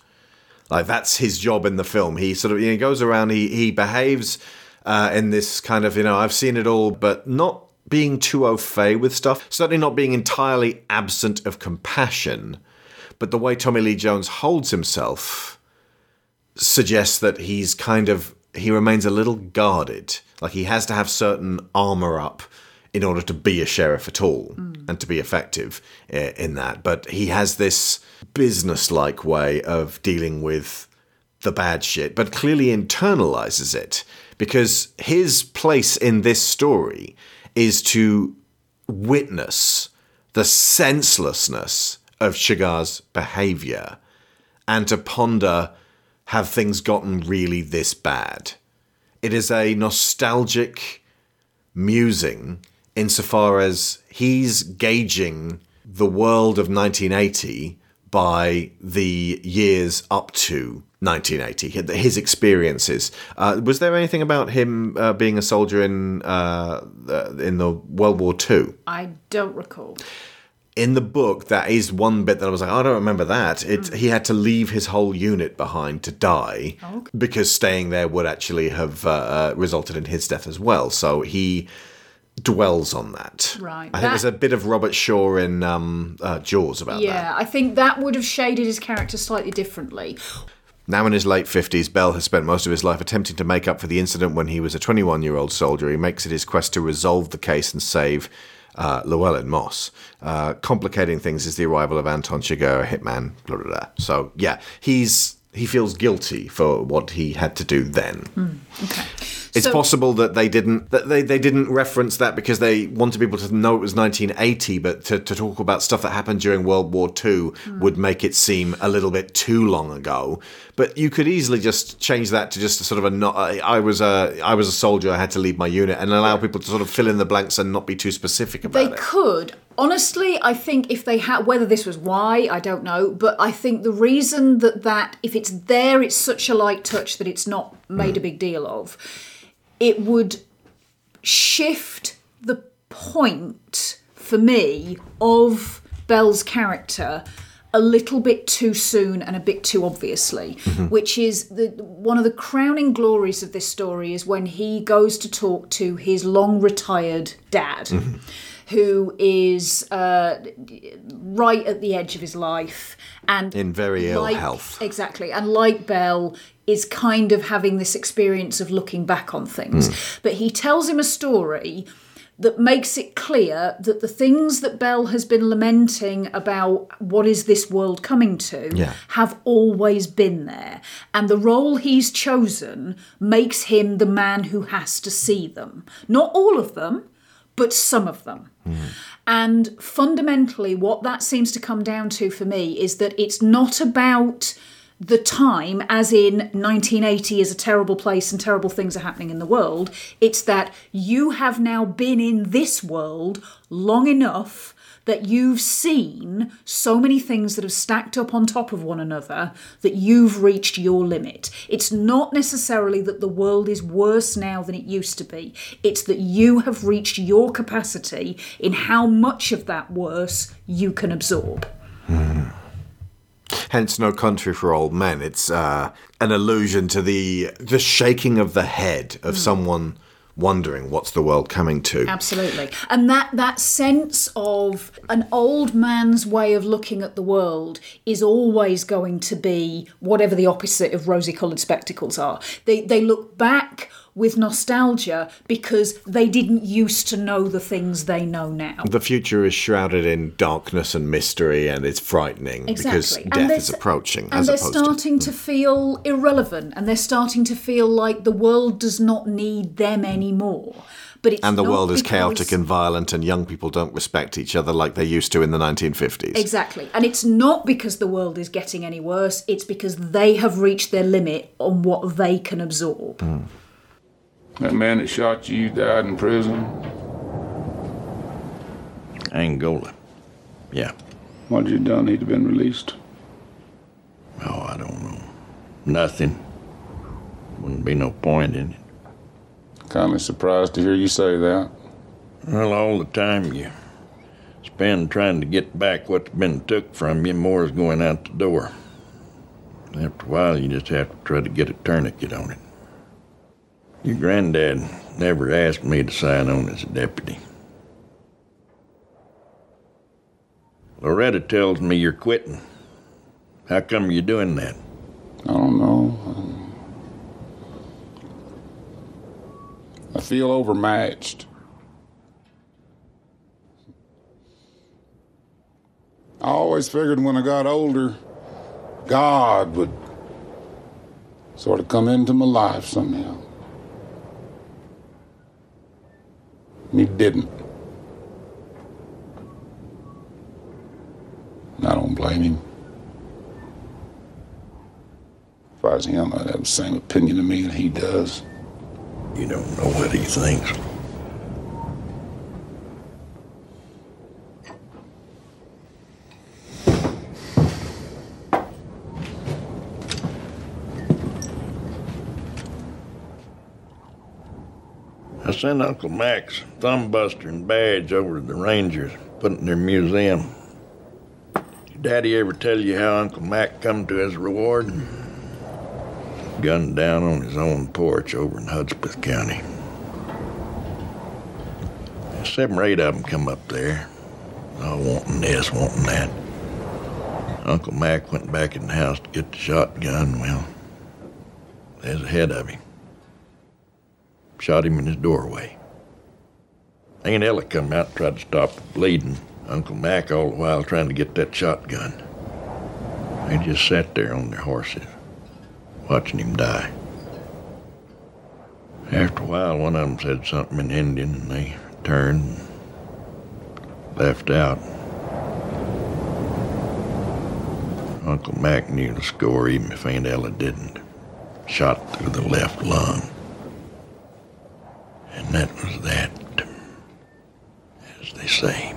A: Like that's his job in the film. He sort of you know, goes around. He he behaves uh, in this kind of you know I've seen it all, but not being too au fait with stuff. Certainly not being entirely absent of compassion. But the way Tommy Lee Jones holds himself suggests that he's kind of he remains a little guarded. Like he has to have certain armor up in order to be a sheriff at all mm. and to be effective uh, in that. But he has this business-like way of dealing with the bad shit but clearly internalizes it because his place in this story is to witness the senselessness of Chigurh's behavior and to ponder have things gotten really this bad. It is a nostalgic musing insofar as he's gauging the world of 1980 by the years up to 1980, his experiences. Uh, was there anything about him uh, being a soldier in uh, in the World War II?
B: I don't recall.
A: In the book, that is one bit that I was like, I don't remember that. It, He had to leave his whole unit behind to die
B: Okay.
A: because staying there would actually have uh, uh, resulted in his death as well. So he dwells on that.
B: Right.
A: I think there's a bit of Robert Shaw in um, uh, Jaws about that.
B: Yeah, I think that would have shaded his character slightly differently.
A: Now in his late 50s, Bell has spent most of his life attempting to make up for the incident when he was a 21 year old soldier. He makes it his quest to resolve the case and save uh, Llewellyn Moss. Uh, complicating things is the arrival of Anton Chigurh, hitman, blah, blah, blah. So, yeah, he's he feels guilty for what he had to do then. It's
B: So-
A: possible that they didn't that they, they didn't reference that because they wanted people to know it was 1980, but to, to talk about stuff that happened during World War II would make it seem a little bit too long ago. But you could easily just change that to just a sort of a not. I I was a I was a soldier. I had to leave my unit, and allow people to sort of fill in the blanks and not be too specific about
B: They
A: it.
B: They could. Honestly, I think if they had, whether this was why, I don't know, but I think the reason that that, if it's there, it's such a light touch that it's not made a mm. big deal of, it would shift the point for me of Bell's character a little bit too soon and a bit too obviously which is the one of the crowning glories of this story is when he goes to talk to his long retired dad who is uh, right at the edge of his life and
A: In very ill
B: like-
A: health.
B: Exactly. And like Bell is kind of having this experience of looking back on things.
A: Hmm.
B: But he tells him a story that makes it clear that the things that Bell has been lamenting about what is this world coming to
A: Yeah.
B: have always been there. And the role he's chosen makes him the man who has to see them. Not all of them, but some of them. And fundamentally, what that seems to come down to for me is that it's not about the time, as in 1980 is a terrible place and terrible things are happening in the world. It's that you have now been in this world long enough that you've seen so many things that have stacked up on top of one another that you've reached your limit. It's not necessarily that the world is worse now than it used to be, it's that you have reached your capacity in how much of that worse you can absorb. Hmm.
A: Hence, no country for old men. It's uh, an allusion to the the shaking of the head of someone wondering what's the world coming to.
B: Absolutely. And that that sense of an old man's way of looking at the world is always going to be whatever the opposite of rosy coloured spectacles are. They they look back with nostalgia because they didn't used to know the things they know now.
A: The future is shrouded in darkness and mystery, and it's frightening because
B: Exactly.
A: death is approaching.
B: And they're starting to feel irrelevant and they're starting to feel like the world does not need them anymore. But it's
A: and the world is chaotic and violent, and young people don't respect each other like they used to in the 1950s.
B: Exactly. And it's not because the world is getting any worse, it's because they have reached their limit on what they can absorb. Hmm.
J: That man that shot you died in prison.
D: Angola. Yeah.
J: What'd you done? He'd have been released.
D: Oh, I don't know. Nothing. Wouldn't be no point in it.
J: Kind of surprised to hear you say that.
D: Well, all the time you spend trying to get back what's been took from you, more is going out the door. After a while, you just have to try to get a tourniquet on it. Your granddad never asked me to sign on as a deputy. Loretta tells me you're quitting. How come you're doing that?
J: I don't know. I feel overmatched. I always figured when I got older, God would sort of come into my life somehow. And he didn't. And I don't blame him. If I as him, I have the same opinion of me that he does.
D: You don't know what he thinks. I sent Uncle Mac's thumbbuster and badge over to the Rangers, put it in their museum. Did Daddy ever tell you how Uncle Mac come to his reward? Gunned down on his own porch over in Hudspeth County. Seven or eight of them come up there, all wanting this, wanting that. Uncle Mac went back in the house to get the shotgun. Well, there's ahead of him shot him in his doorway. Aunt Ella come out and tried to stop the bleeding. Uncle Mac all the while trying to get that shotgun. They just sat there on their horses, watching him die. After a while, one of them said something in Indian, and they turned and left out. Uncle Mac knew the score, even if Aunt Ella didn't. Shot through the left lung. And that was that, as they say.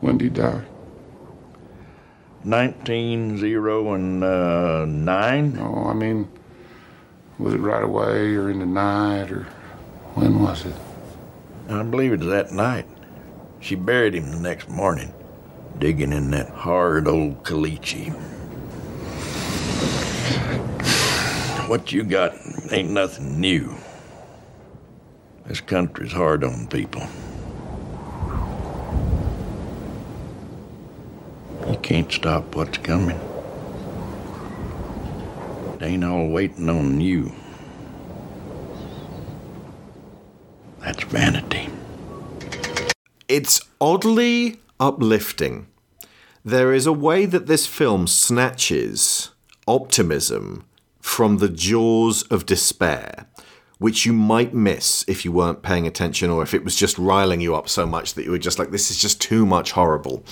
J: When did he die?
D: 1909?
J: No, I mean, was it right away or in the night or when was it?
D: I believe it was that night. She buried him the next morning, digging in that hard old caliche. What you got ain't nothing new. This country's hard on people. You can't stop what's coming. It ain't all waiting on you. That's vanity.
A: It's oddly uplifting. There is a way that this film snatches optimism from the jaws of despair, which you might miss if you weren't paying attention or if it was just riling you up so much that you were just like, this is just too much horrible.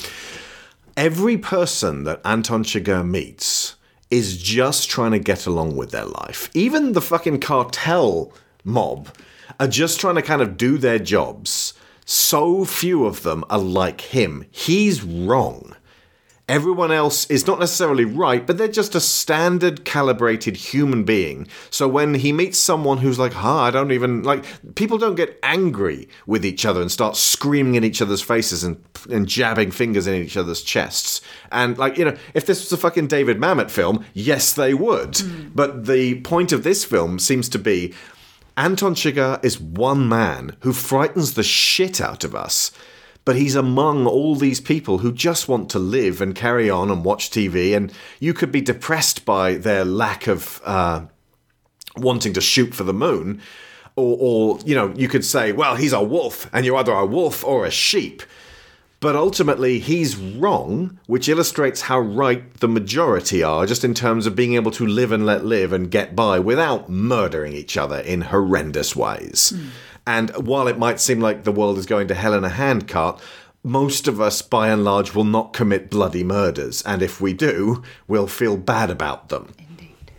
A: Every person that Anton Chigurh meets is just trying to get along with their life. Even the fucking cartel mob are just trying to kind of do their jobs. So few of them are like him. He's wrong. Everyone else is not necessarily right, but they're just a standard calibrated human being. So when he meets someone who's like, huh, I don't even like people don't get angry with each other and start screaming in each other's faces and and jabbing fingers in each other's chests. And like, you know, if this was a fucking David Mamet film, yes they would. Hmm. But the point of this film seems to be Anton Chigurh is one man who frightens the shit out of us but he's among all these people who just want to live and carry on and watch TV. And you could be depressed by their lack of uh, wanting to shoot for the moon. Or, or, you know, you could say, well, he's a wolf, and you're either a wolf or a sheep. But ultimately, he's wrong, which illustrates how right the majority are, just in terms of being able to live and let live and get by without murdering each other in horrendous ways. And while it might seem like the world is going to hell in a handcart, most of us, by and large, will not commit bloody murders. And if we do, we'll feel bad about them. Indeed.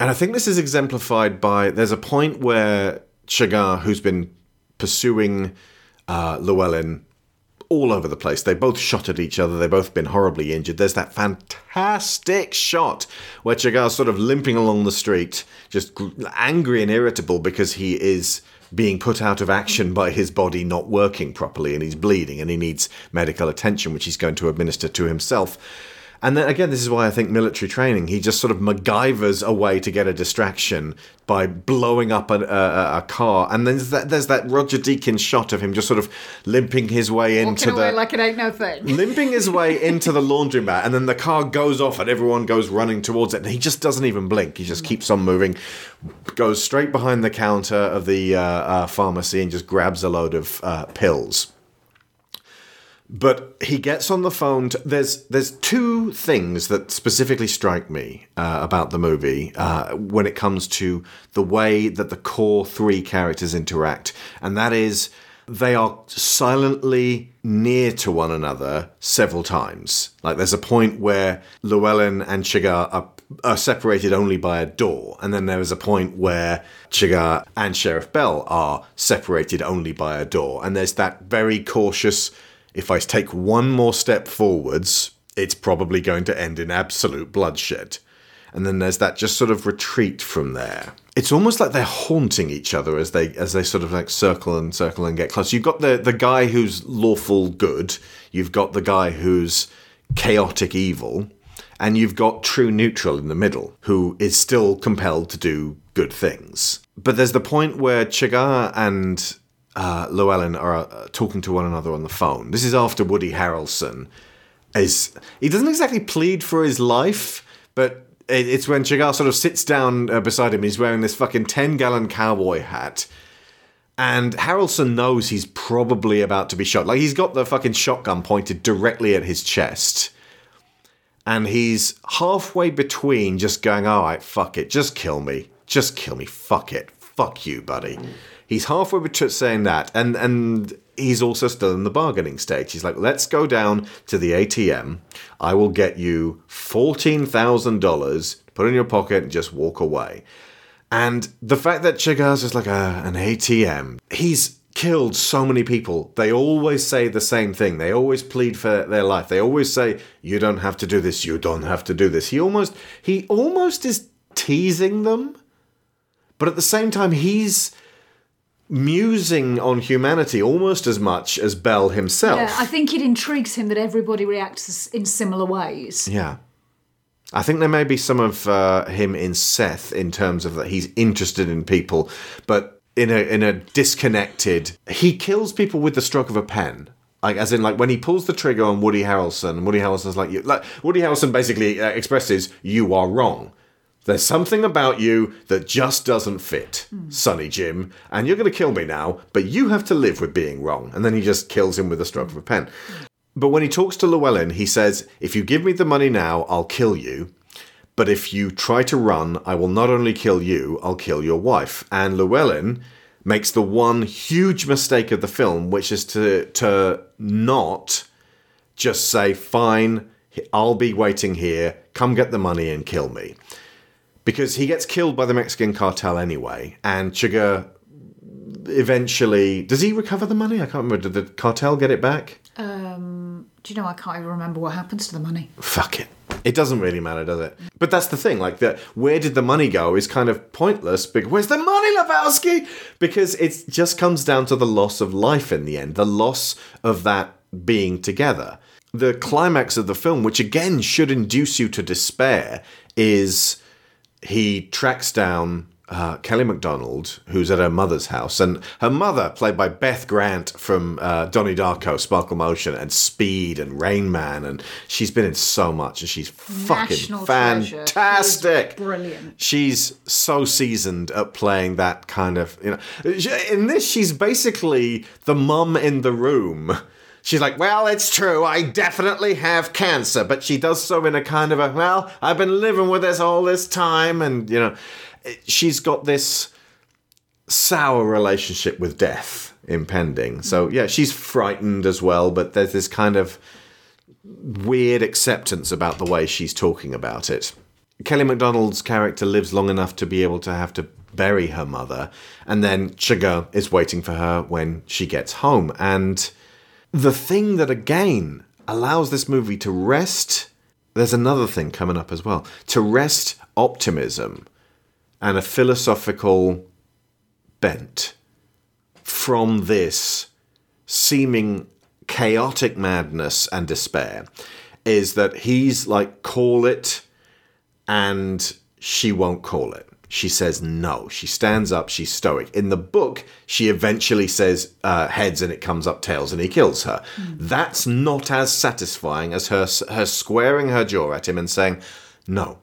A: And I think this is exemplified by there's a point where Chigurh, who's been pursuing uh, Llewellyn all over the place, they both shot at each other, they've both been horribly injured. There's that fantastic shot where Chigurh's sort of limping along the street, just angry and irritable because he is being put out of action by his body not working properly and he's bleeding and he needs medical attention, which he's going to administer to himself. And then again, this is why I think military training, he just sort of MacGyvers a way to get a distraction by blowing up a, a, a car. And then there's that, there's that Roger Deakins shot of him just sort of limping his way into
B: Walking
A: the.
B: like it ain't no thing.
A: limping his way into the laundromat, and then the car goes off, and everyone goes running towards it. And he just doesn't even blink. He just keeps on moving, goes straight behind the counter of the uh, uh, pharmacy, and just grabs a load of uh, pills. But he gets on the phone. To, there's there's two things that specifically strike me uh, about the movie uh, when it comes to the way that the core three characters interact, and that is they are silently near to one another several times. Like there's a point where Llewellyn and Chigurh are, are separated only by a door, and then there is a point where Chigurh and Sheriff Bell are separated only by a door, and there's that very cautious. If I take one more step forwards, it's probably going to end in absolute bloodshed. And then there's that just sort of retreat from there. It's almost like they're haunting each other as they as they sort of like circle and circle and get close. You've got the the guy who's lawful good, you've got the guy who's chaotic evil, and you've got true neutral in the middle, who is still compelled to do good things. But there's the point where Chigurh and uh, Llewellyn are uh, talking to one another on the phone. This is after Woody Harrelson is he doesn't exactly plead for his life, but it, it's when Chigurh sort of sits down uh, beside him. He's wearing this fucking ten gallon cowboy hat. And Harrelson knows he's probably about to be shot. Like he's got the fucking shotgun pointed directly at his chest. And he's halfway between just going, all right, fuck it, just kill me. Just kill me. Fuck it. Fuck you, buddy. He's halfway between saying that. And, and he's also still in the bargaining stage. He's like, let's go down to the ATM. I will get you $14,000, put in your pocket, and just walk away. And the fact that Chigurh's is like a, an ATM, he's killed so many people. They always say the same thing. They always plead for their life. They always say, "You don't have to do this. You don't have to do this." He almost he almost is teasing them, but at the same time he's musing on humanity almost as much as Bell himself.
B: Yeah, I think it intrigues him that everybody reacts in similar ways.
A: Yeah. I think there may be some of uh, him in Seth in terms of that he's interested in people, but in a in a disconnected. He kills people with the stroke of a pen. Like as in like when he pulls the trigger on Woody Harrelson, Woody Harrelson's like you. Like Woody Harrelson basically uh, expresses you are wrong. There's something about you that just doesn't fit, Sonny Jim, and you're going to kill me now, but you have to live with being wrong. And then he just kills him with a stroke of a pen. But when he talks to Llewellyn, he says, If you give me the money now, I'll kill you. But if you try to run, I will not only kill you, I'll kill your wife. And Llewellyn makes the one huge mistake of the film, which is to, to not just say, Fine, I'll be waiting here, come get the money and kill me. Because he gets killed by the Mexican cartel anyway, and Chigurh eventually. Does he recover the money? I can't remember. Did the cartel get it back?
B: Um, do you know, I can't even remember what happens to the money.
A: Fuck it. It doesn't really matter, does it? But that's the thing. Like, that, where did the money go is kind of pointless. Because where's the money, Lebowski? Because it just comes down to the loss of life in the end, the loss of that being together. The climax of the film, which again should induce you to despair, is he tracks down uh, Kelly MacDonald, who's at her mother's house, and her mother, played by Beth Grant from uh, Donnie Darko, Sparkle Motion, and Speed, and Rain Man, and she's been in so much, and she's fucking
B: National
A: fantastic.
B: She Brilliant.
A: She's so seasoned at playing that kind of, you know. In this, she's basically the mum in the room. She's like, well, it's true, I definitely have cancer, but she does so in a kind of a, well, I've been living with this all this time, and, you know, eh, she's got this sour relationship with death impending. Mm. So, yeah, she's frightened as well, but there's this kind of weird acceptance about the way she's talking about it. Kelly MacDonald's character lives long enough to be able to have to bury her mother, and then Chigurh is waiting for her when she gets home. And the thing that again allows this movie to rest, there's another thing coming up as well to rest optimism and a philosophical bent from this seeming chaotic madness and despair is that he's like, call it, and she won't call it. She says no. She stands up. She's stoic. In the book, she eventually says uh, heads and it comes up tails and he kills her. That's not as satisfying as her, her squaring her jaw at him and saying, no,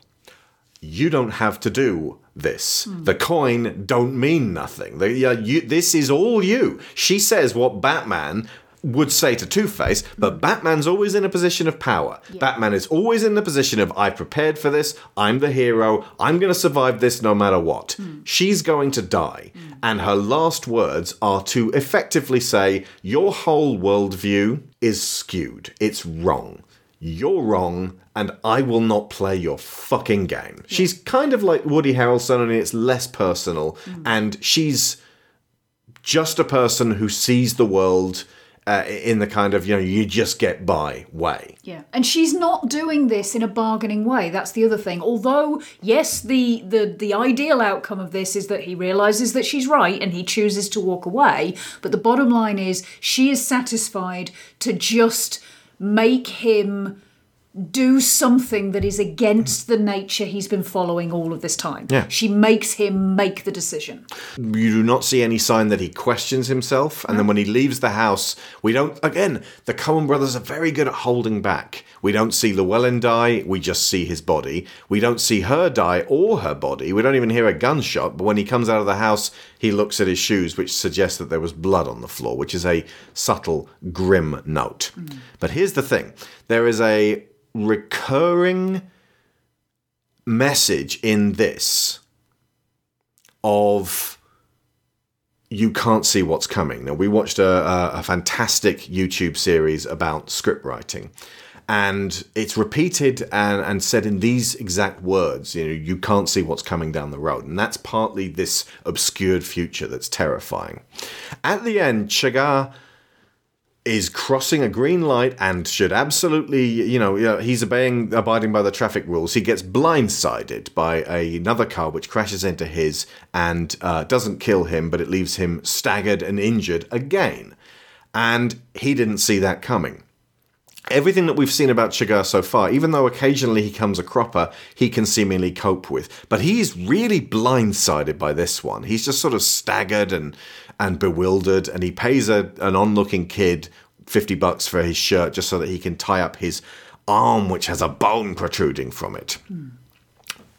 A: you don't have to do this. The coin don't mean nothing. The, you, this is all you. She says what Batman would say to Two Face, but mm. Batman's always in a position of power. Batman is always in the position of, I prepared for this, I'm the hero, I'm going to survive this no matter what. Mm. She's going to die. Mm. And her last words are to effectively say, Your whole worldview is skewed, it's wrong. You're wrong, and I will not play your fucking game. She's kind of like Woody Harrelson, only it's less personal, and she's just a person who sees the world uh, in the kind of you know you just get by way.
B: Yeah, and she's not doing this in a bargaining way. That's the other thing. Although, yes, the the the ideal outcome of this is that he realizes that she's right and he chooses to walk away. But the bottom line is, she is satisfied to just make him do something that is against the nature he's been following all of this time.
A: Yeah.
B: She makes him make the decision.
A: You do not see any sign that he questions himself, and then when he leaves the house, we don't. Again, the Coen brothers are very good at holding back. We don't see Llewellyn die; we just see his body. We don't see her die or her body. We don't even hear a gunshot. But when he comes out of the house, he looks at his shoes, which suggests that there was blood on the floor, which is a subtle, grim note. Mm. But here's the thing: there is a recurring message in this of you can't see what's coming. Now, we watched a, a, fantastic YouTube series about script writing, and it's repeated and, and said in these exact words. You know, you can't see what's coming down the road, and that's partly this obscured future that's terrifying. At the end, Chigurh is crossing a green light and should absolutely, you know, he's obeying, abiding by the traffic rules. He gets blindsided by another car which crashes into his and uh, doesn't kill him, but it leaves him staggered and injured again. And he didn't see that coming. Everything that we've seen about Chigurh so far, even though occasionally he comes a cropper, he can seemingly cope with. But he's really blindsided by this one. He's just sort of staggered and and bewildered, and he pays a, an onlooking kid 50 bucks for his shirt just so that he can tie up his arm, which has a bone protruding from it.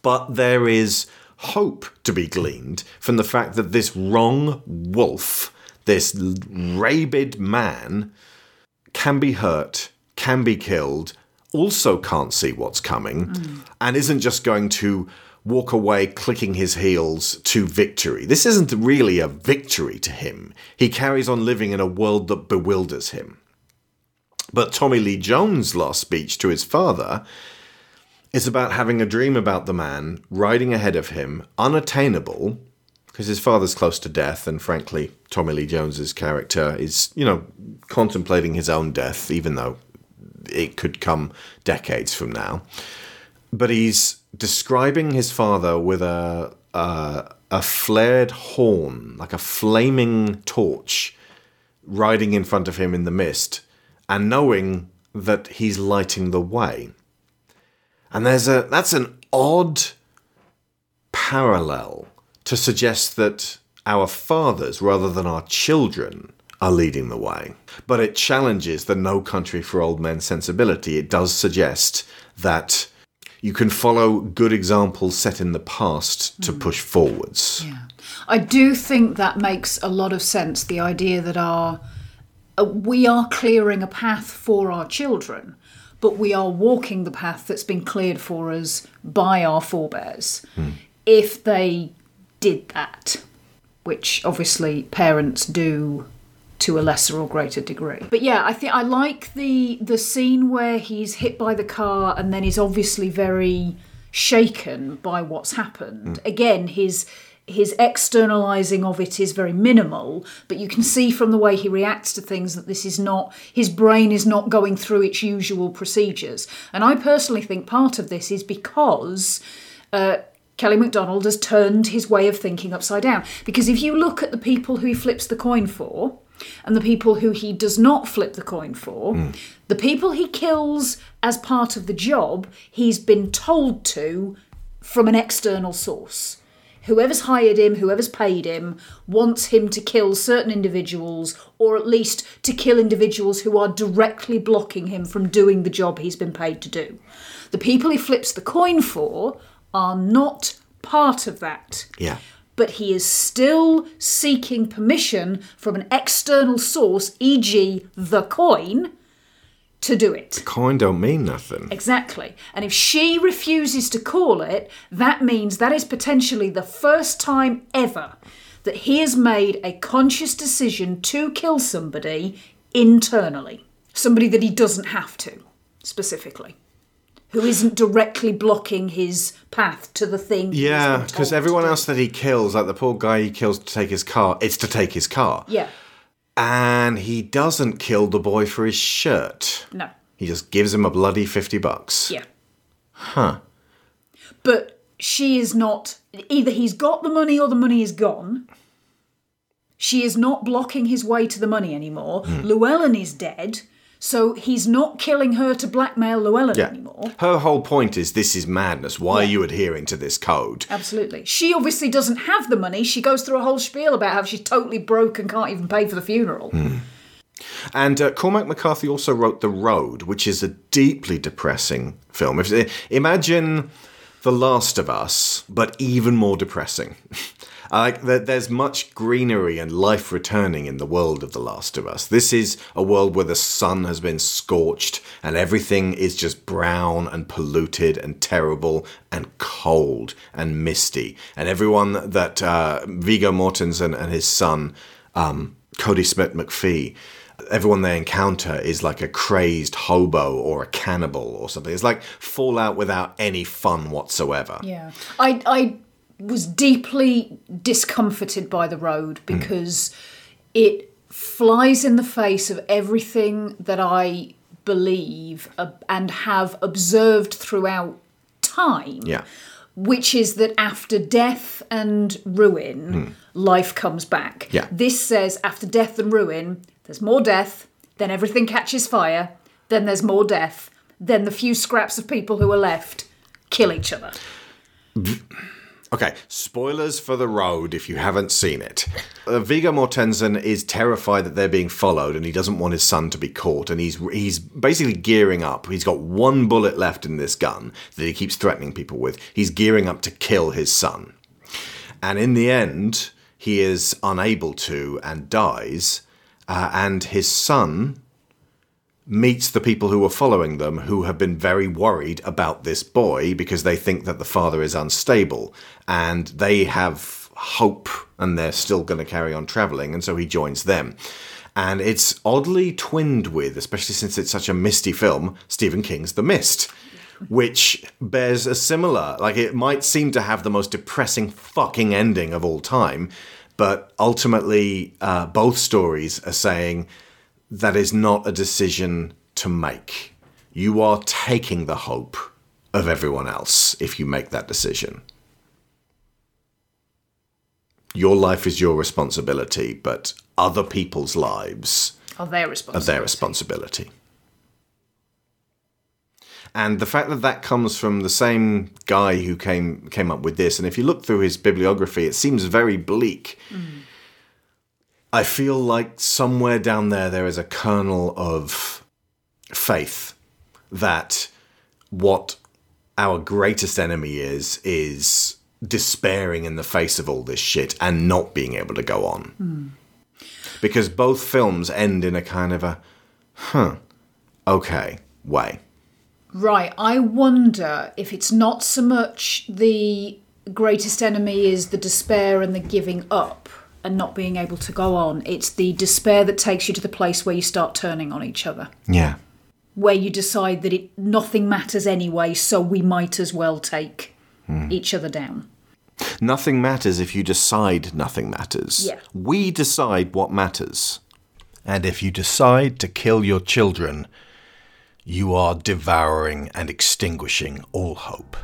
A: But there is hope to be gleaned from the fact that this wrong wolf, this rabid man, can be hurt, can be killed, also can't see what's coming, and isn't just going to walk away clicking his heels to victory. This isn't really a victory to him. He carries on living in a world that bewilders him. But Tommy Lee Jones' last speech to his father is about having a dream about the man riding ahead of him, unattainable, because his father's close to death, and frankly, Tommy Lee Jones's character is, you know, contemplating his own death, even though it could come decades from now. But he's describing his father with a a, a flared horn, like a flaming torch, riding in front of him in the mist, and knowing that he's lighting the way. And there's a that's an odd parallel to suggest that our fathers, rather than our children, are leading the way. But it challenges the no country for old men sensibility. It does suggest that you can follow good examples set in the past to push forwards. Yeah.
B: I do think that makes a lot of sense. The idea that our uh, we are clearing a path for our children, but we are walking the path that's been cleared for us by our forebears. If they did that, which obviously parents do to a lesser or greater degree. But yeah, I think I like the the scene where he's hit by the car and then he's obviously very shaken by what's happened. Again, his his externalizing of it is very minimal, but you can see from the way he reacts to things that this is not his brain is not going through its usual procedures. And I personally think part of this is because uh, Kelly MacDonald has turned his way of thinking upside down. Because if you look at the people who he flips the coin for, and the people who he does not flip the coin for, hmm. the people he kills as part of the job, he's been told to from an external source. Whoever's hired him, whoever's paid him, wants him to kill certain individuals, or at least to kill individuals who are directly blocking him from doing the job he's been paid to do. The people he flips the coin for are not part of that.
A: Yeah.
B: But he is still seeking permission from an external source, e.g., the coin, to do it.
A: Coin don't mean nothing.
B: Exactly. And if she refuses to call it, that means that is potentially the first time ever that he has made a conscious decision to kill somebody internally. Somebody that he doesn't have to, specifically. Who isn't directly blocking his path to the thing.
A: Yeah, because everyone else that he kills, like the poor guy he kills to take his car, it's to take his car.
B: Yeah.
A: And he doesn't kill the boy for his shirt.
B: No.
A: He just gives him a bloody 50 bucks.
B: Yeah.
A: Huh.
B: But she is not. Either he's got the money or the money is gone. She is not blocking his way to the money anymore.
A: Hmm.
B: Llewellyn is dead, so he's not killing her to blackmail Llewellyn
A: Yeah.
B: anymore.
A: Her whole point is this is madness. Why are you adhering to this code?
B: Absolutely. She obviously doesn't have the money. She goes through a whole spiel about how she's totally broke and can't even pay for the funeral.
A: Hmm. And uh, Cormac McCarthy also wrote The Road, which is a deeply depressing film. If, imagine The Last of Us, but even more depressing. Like that there's much greenery and life returning in the world of The Last of Us. This is a world where the sun has been scorched and everything is just brown and polluted and terrible and cold and misty. And everyone that uh, Viggo Mortensen and his son, um, Kodi Smit-McPhee, everyone they encounter is like a crazed hobo or a cannibal or something. It's like Fallout without any fun whatsoever.
B: Yeah. I I was deeply discomforted by the road
A: Hmm.
B: because it flies in the face of everything that I believe uh, and have observed throughout time.
A: Yeah.
B: Which is that after death and ruin,
A: Hmm.
B: life comes back.
A: Yeah.
B: This says after death and ruin, there's more death, then everything catches fire, then there's more death, then the few scraps of people who are left kill each other.
A: Okay, spoilers for The Road if you haven't seen it. Uh, Viggo Mortensen is terrified that they're being followed and he doesn't want his son to be caught and he's he's basically gearing up. He's got one bullet left in this gun that he keeps threatening people with. He's gearing up to kill his son. And in the end, he is unable to and dies uh, and his son meets the people who are following them who have been very worried about this boy because they think that the father is unstable. And they have hope and they're still going to carry on traveling. And so he joins them. And it's oddly twinned with especially since it's such a misty film Stephen King's The Mist which bears a similar like it might seem to have the most depressing fucking ending of all time but ultimately uh, both stories are saying that is not a decision to make. You are taking the hope of everyone else if you make that decision. Your life is your responsibility, but other people's lives
B: Are their
A: are
B: responsibility.
A: their responsibility. And the fact that that comes from the same guy who came came up with this, and if you look through his bibliography, it seems very bleak. Mm. I feel like somewhere down there there is a kernel of faith that what our greatest enemy is is despairing in the face of all this shit and not being able to go on. Hmm. Because both films end in a kind of a huh, okay, way.
B: Right. I wonder if it's not so much the greatest enemy is the despair and the giving up and not being able to go on. It's the despair that takes you to the place where you start turning on each other.
A: Yeah.
B: Where you decide that it nothing matters anyway, so we might as well take
A: Hmm.
B: each other down.
A: Nothing matters if you decide nothing matters.
B: Yeah.
A: We decide what matters.
K: And if you decide to kill your children, you are devouring and extinguishing all hope.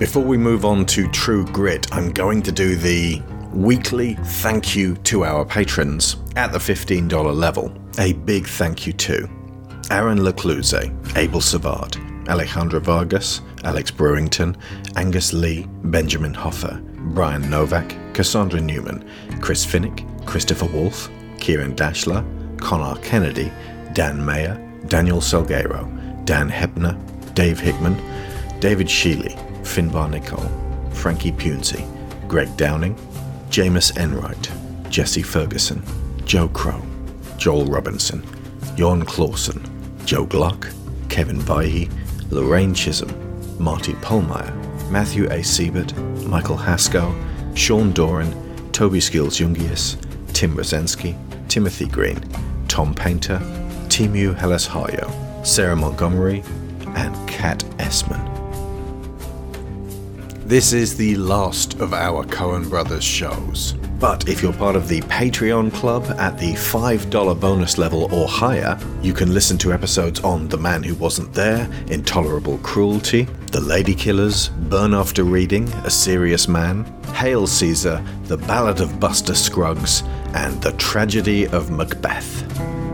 A: Before we move on to True Grit, I'm going to do the weekly thank you to our patrons at the $15 level. A big thank you to Aaron Lecluse, Abel Savard, Alejandra Vargas, Alex Brewington, Angus Lee, Benjamin Hoffer, Brian Novak, Cassandra Newman, Chris Finnick, Christopher Wolfe, Kieran Dashler, Connor Kennedy, Dan Mayer, Daniel Salguero, Dan Hepner, Dave Hickman, David Sheely, Finbar Nicole, Frankie Punzi, Greg Downing, Jameis Enright, Jesse Ferguson, Joe Crow, Joel Robinson, Jon Clausen, Joe Gluck, Kevin Vihey, Lorraine Chisholm, Marty Polmeyer, Matthew A. Siebert, Michael Haskell, Sean Doran, Toby Skills Jungius, Tim Rosensky, Timothy Green, Tom Painter, Timu Hellas Sarah Montgomery, and Kat Essman. This is the last of our Coen Brothers shows. But if you're part of the Patreon club at the $5 bonus level or higher, you can listen to episodes on The Man Who Wasn't There, Intolerable Cruelty, The Ladykillers, Burn After Reading, A Serious Man, Hail Caesar, The Ballad of Buster Scruggs, and The Tragedy of Macbeth.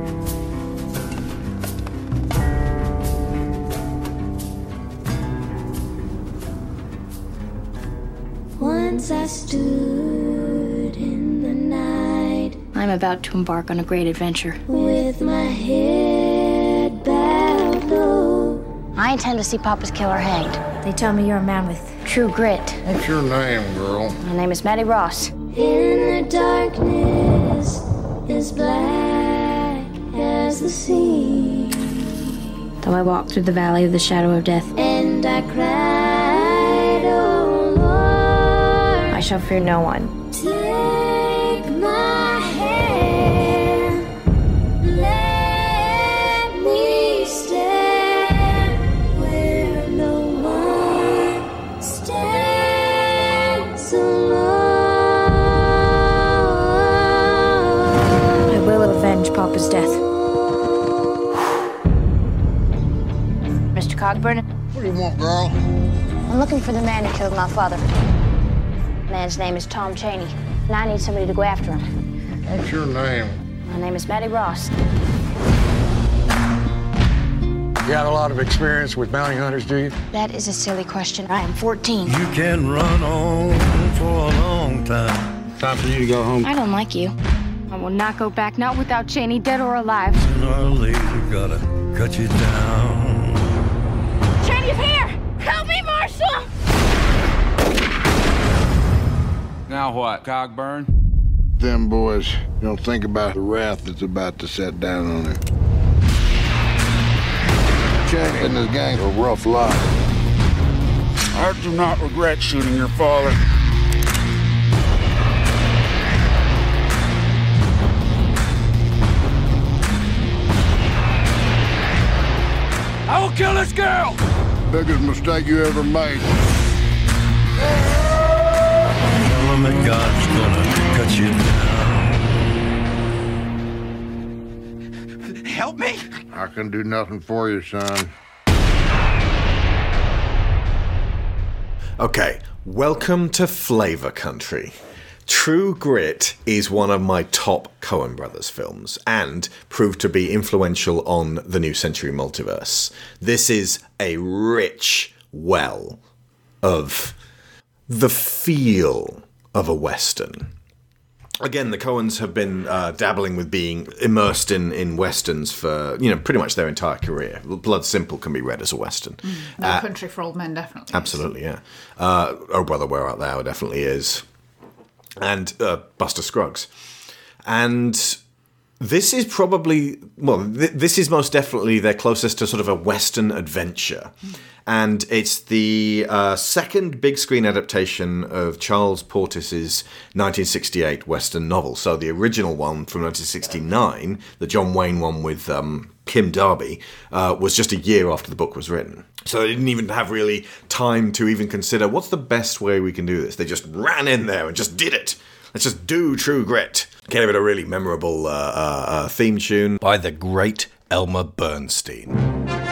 O: I'm about to embark on a great adventure.
P: with my head bowed low.
O: I intend to see Papa's killer hanged. They tell me you're a man with true grit.
Q: What's your name, girl?
O: My name is Mattie Ross.
P: In the darkness, as black as the sea.
O: Though I walk through the valley of the shadow of death,
P: And I cried, oh Lord,
O: I shall fear no one. Mr.
Q: What do you want, girl?
O: I'm looking for the man who killed my father. The man's name is Tom Chaney, and I need somebody to go after him.
Q: What's your name?
O: My name is Mattie Ross.
R: You have a lot of experience with bounty hunters, do you?
O: That is a silly question. I am 14.
D: You can run on for a long time.
R: Time for you to go home.
O: I don't like you. I will not go back, not without Chaney, dead or alive.
D: Sooner or later, gotta cut you down.
S: Now what, Cogburn?
Q: Them boys don't think about the wrath that's about to set down on him. Chaney and his gang a rough lot.
T: I do not regret shooting your father.
S: I will kill this girl!
Q: Biggest mistake you ever made.
D: Tell 'em that God's gonna cut you down.
S: Help me!
Q: I can do nothing for you, son.
A: Okay, welcome to Flavor Country. True Grit is one of my top Coen Brothers films and proved to be influential on the New Century Multiverse. This is a rich well of the feel of a Western. Again, the Coens have been uh, dabbling with being immersed in, in westerns for you know pretty much their entire career. Blood Simple can be read as a western.
B: No
A: Uh,
B: Country for Old Men, definitely.
A: Absolutely, yeah. Uh, oh, brother, where art thou? Definitely is, and uh, Buster Scruggs, and this is probably well, th- this is most definitely their closest to sort of a western adventure, and it's the uh, second big screen adaptation of Charles Portis's 1968 western novel. So the original one from 1969, the John Wayne one with um, Kim Darby, uh, was just a year after the book was written. So they didn't even have really time to even consider what's the best way we can do this. They just ran in there and just did it. Let's just do True Grit. Gave it a really memorable uh, uh, uh, theme tune
U: by the great Elmer Bernstein.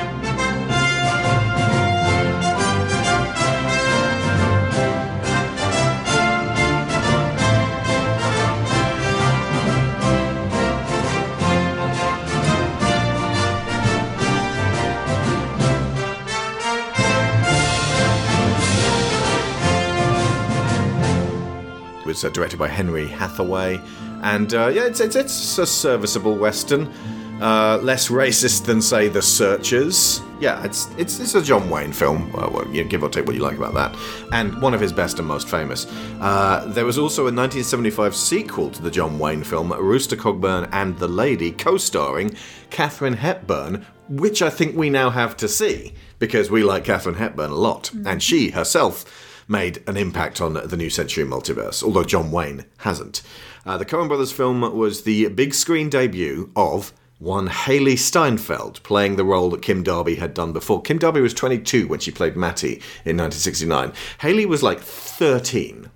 A: Uh, directed by Henry Hathaway, and uh, yeah, it's, it's it's a serviceable western. Uh, less racist than, say, The Searchers. Yeah, it's it's, it's a John Wayne film. Well, well, you give or take what you like about that. And one of his best and most famous. Uh, there was also a 1975 sequel to the John Wayne film, Rooster Cogburn and the Lady, co-starring Katharine Hepburn, which I think we now have to see because we like Katharine Hepburn a lot, and she herself made an impact on the new century multiverse, although John Wayne hasn't. Uh, the Coen Brothers film was the big screen debut of one Hailee Steinfeld playing the role that Kim Darby had done before. Kim Darby was 22 when she played Mattie in 1969. Hailee was like 13,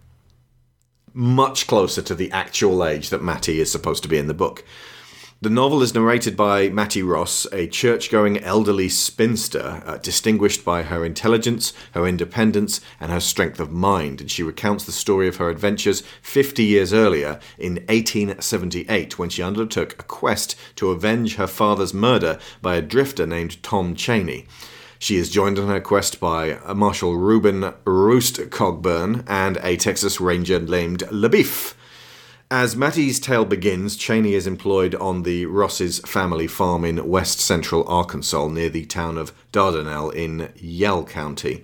A: much closer to the actual age that Mattie is supposed to be in the book. The novel is narrated by Mattie Ross, a church going elderly spinster, uh, distinguished by her intelligence, her independence, and her strength of mind. And she recounts the story of her adventures 50 years earlier, in 1878, when she undertook a quest to avenge her father's murder by a drifter named Tom Chaney. She is joined on her quest by uh, Marshal Reuben Roost Cogburn and a Texas Ranger named LaBoeuf. As Mattie's tale begins, Chaney is employed on the Ross's family farm in west central Arkansas near the town of Dardanelle in Yell County.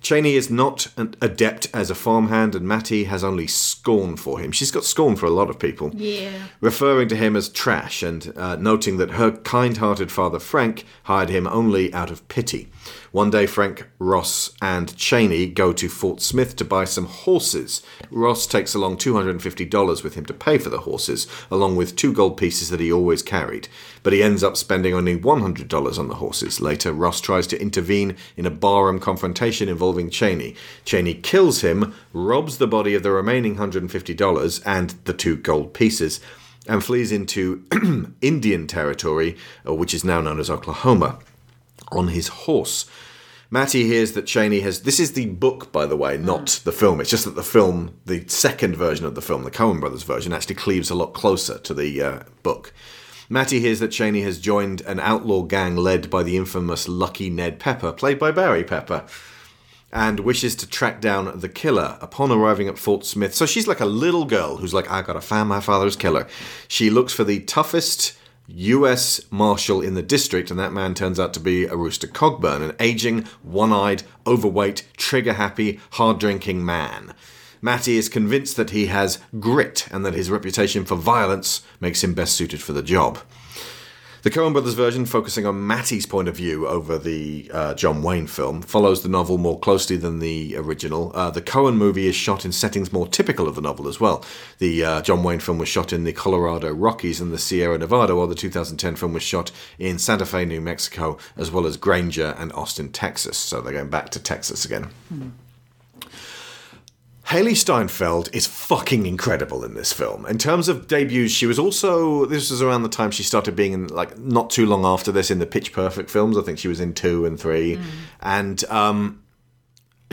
A: Chaney is not an adept as a farmhand, and Mattie has only scorn for him. She's got scorn for a lot of people
B: Yeah.
A: referring to him as trash and uh, noting that her kind hearted father Frank hired him only out of pity. One day, Frank, Ross, and Chaney go to Fort Smith to buy some horses. Ross takes along $250 with him to pay for the horses, along with two gold pieces that he always carried. But he ends up spending only $100 on the horses. Later, Ross tries to intervene in a barroom confrontation involving Chaney. Cheney kills him, robs the body of the remaining $150 and the two gold pieces, and flees into Indian territory, uh, which is now known as Oklahoma, on his horse. Mattie hears that Chaney has. This is the book, by the way, not the film. It's just that the film, the second version of the film, the Coen Brothers version, actually cleaves a lot closer to the uh, book. Mattie hears that Chaney has joined an outlaw gang led by the infamous Lucky Ned Pepper, played by Barry Pepper, and wishes to track down the killer upon arriving at Fort Smith. So she's like a little girl who's like, I gotta find my father's killer. She looks for the toughest US Marshal in the district, and that man turns out to be a Rooster Cogburn, an aging, one eyed, overweight, trigger happy, hard drinking man. Mattie is convinced that he has grit and that his reputation for violence makes him best suited for the job. The Coen Brothers version, focusing on Mattie's point of view over the uh, John Wayne film, follows the novel more closely than the original. Uh, the Coen movie is shot in settings more typical of the novel as well. The uh, John Wayne film was shot in the Colorado Rockies and the Sierra Nevada, while the 2010 film was shot in Santa Fe, New Mexico, as well as Granger and Austin, Texas. So they're going back to Texas again. Hailee Steinfeld is fucking incredible in this film. In terms of debuts, she was also this was around the time she started being in like not too long after this in the Pitch Perfect films. I think she was in two and three, and um,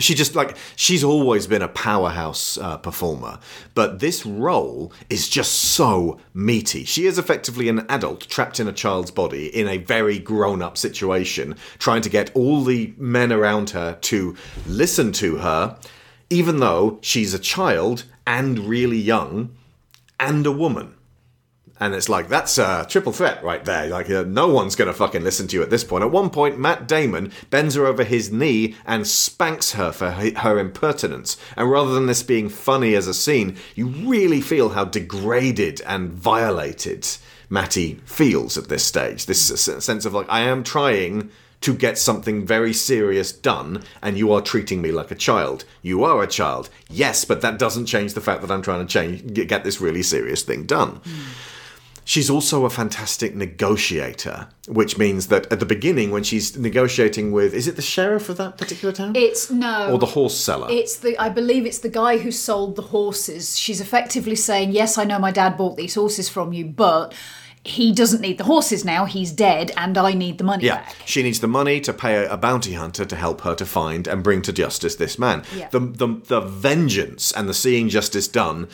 A: she just like she's always been a powerhouse uh, performer. But this role is just so meaty. She is effectively an adult trapped in a child's body in a very grown-up situation, trying to get all the men around her to listen to her even though she's a child and really young and a woman. And it's like, that's a triple threat right there. Like, uh, no one's going to fucking listen to you at this point. At one point, Matt Damon bends her over his knee and spanks her for her impertinence. And rather than this being funny as a scene, you really feel how degraded and violated Mattie feels at this stage. This sense of like, I am trying to get something very serious done, and you are treating me like a child. You are a child, yes, but that doesn't change the fact that I'm trying to change, get get this really serious thing done. She's also a fantastic negotiator, which means that at the beginning, when she's negotiating with, is it the sheriff of that particular town?
B: It's no.
A: or the horse seller?
B: It's the I believe it's the guy who sold the horses. She's effectively saying, "Yes, I know my dad bought these horses from you, but he doesn't need the horses now. He's dead, and I need the money
A: Yeah,
B: back."
A: she needs the money to pay a, a bounty hunter to help her to find and bring to justice this man.
B: Yeah.
A: The, the the vengeance and the seeing justice done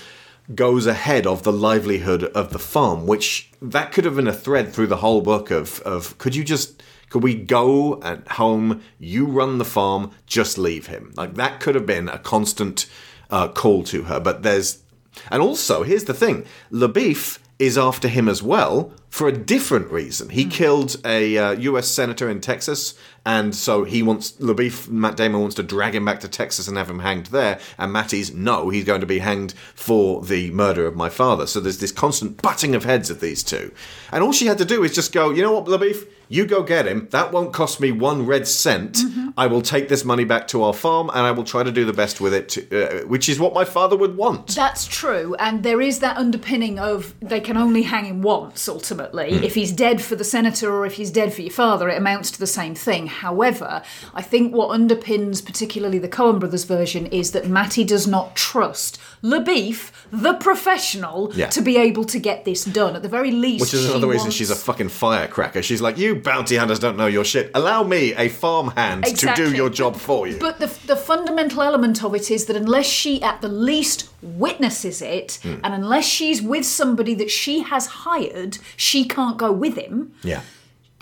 A: goes ahead of the livelihood of the farm, which that could have been a thread through the whole book of of could you just could we go at home, you run the farm, just leave him. Like that could have been a constant uh, call to her. But there's and also here's the thing, LaBoeuf is after him as well. for a different reason. He killed a uh, U.S. senator in Texas, and so he wants LaBoeuf. Matt Damon wants to drag him back to Texas and have him hanged there. And Mattie's no, he's going to be hanged for the murder of my father. So there's this constant butting of heads of these two, and all she had to do is just go, you know what, LaBoeuf. You go get him. That won't cost me one red cent. I will take this money back to our farm and I will try to do the best with it, to, uh, which is what my father would want.
B: That's true, and there is that underpinning of they can only hang him once ultimately.
A: Hmm.
B: If he's dead for the senator or if he's dead for your father, it amounts to the same thing. However, I think what underpins particularly the Coen brothers version is that Mattie does not trust LaBoeuf, the professional,
A: Yeah.
B: to be able to get this done. At the very least,
A: Which is another reason
B: wants-
A: she's a fucking firecracker. She's like, you bounty hunters don't know your shit. Allow me, a farmhand, to do your job for you.
B: But the, the fundamental element of it is that unless she at the least witnesses it,
A: Hmm.
B: and unless she's with somebody that she has hired, she can't go with him.
A: yeah.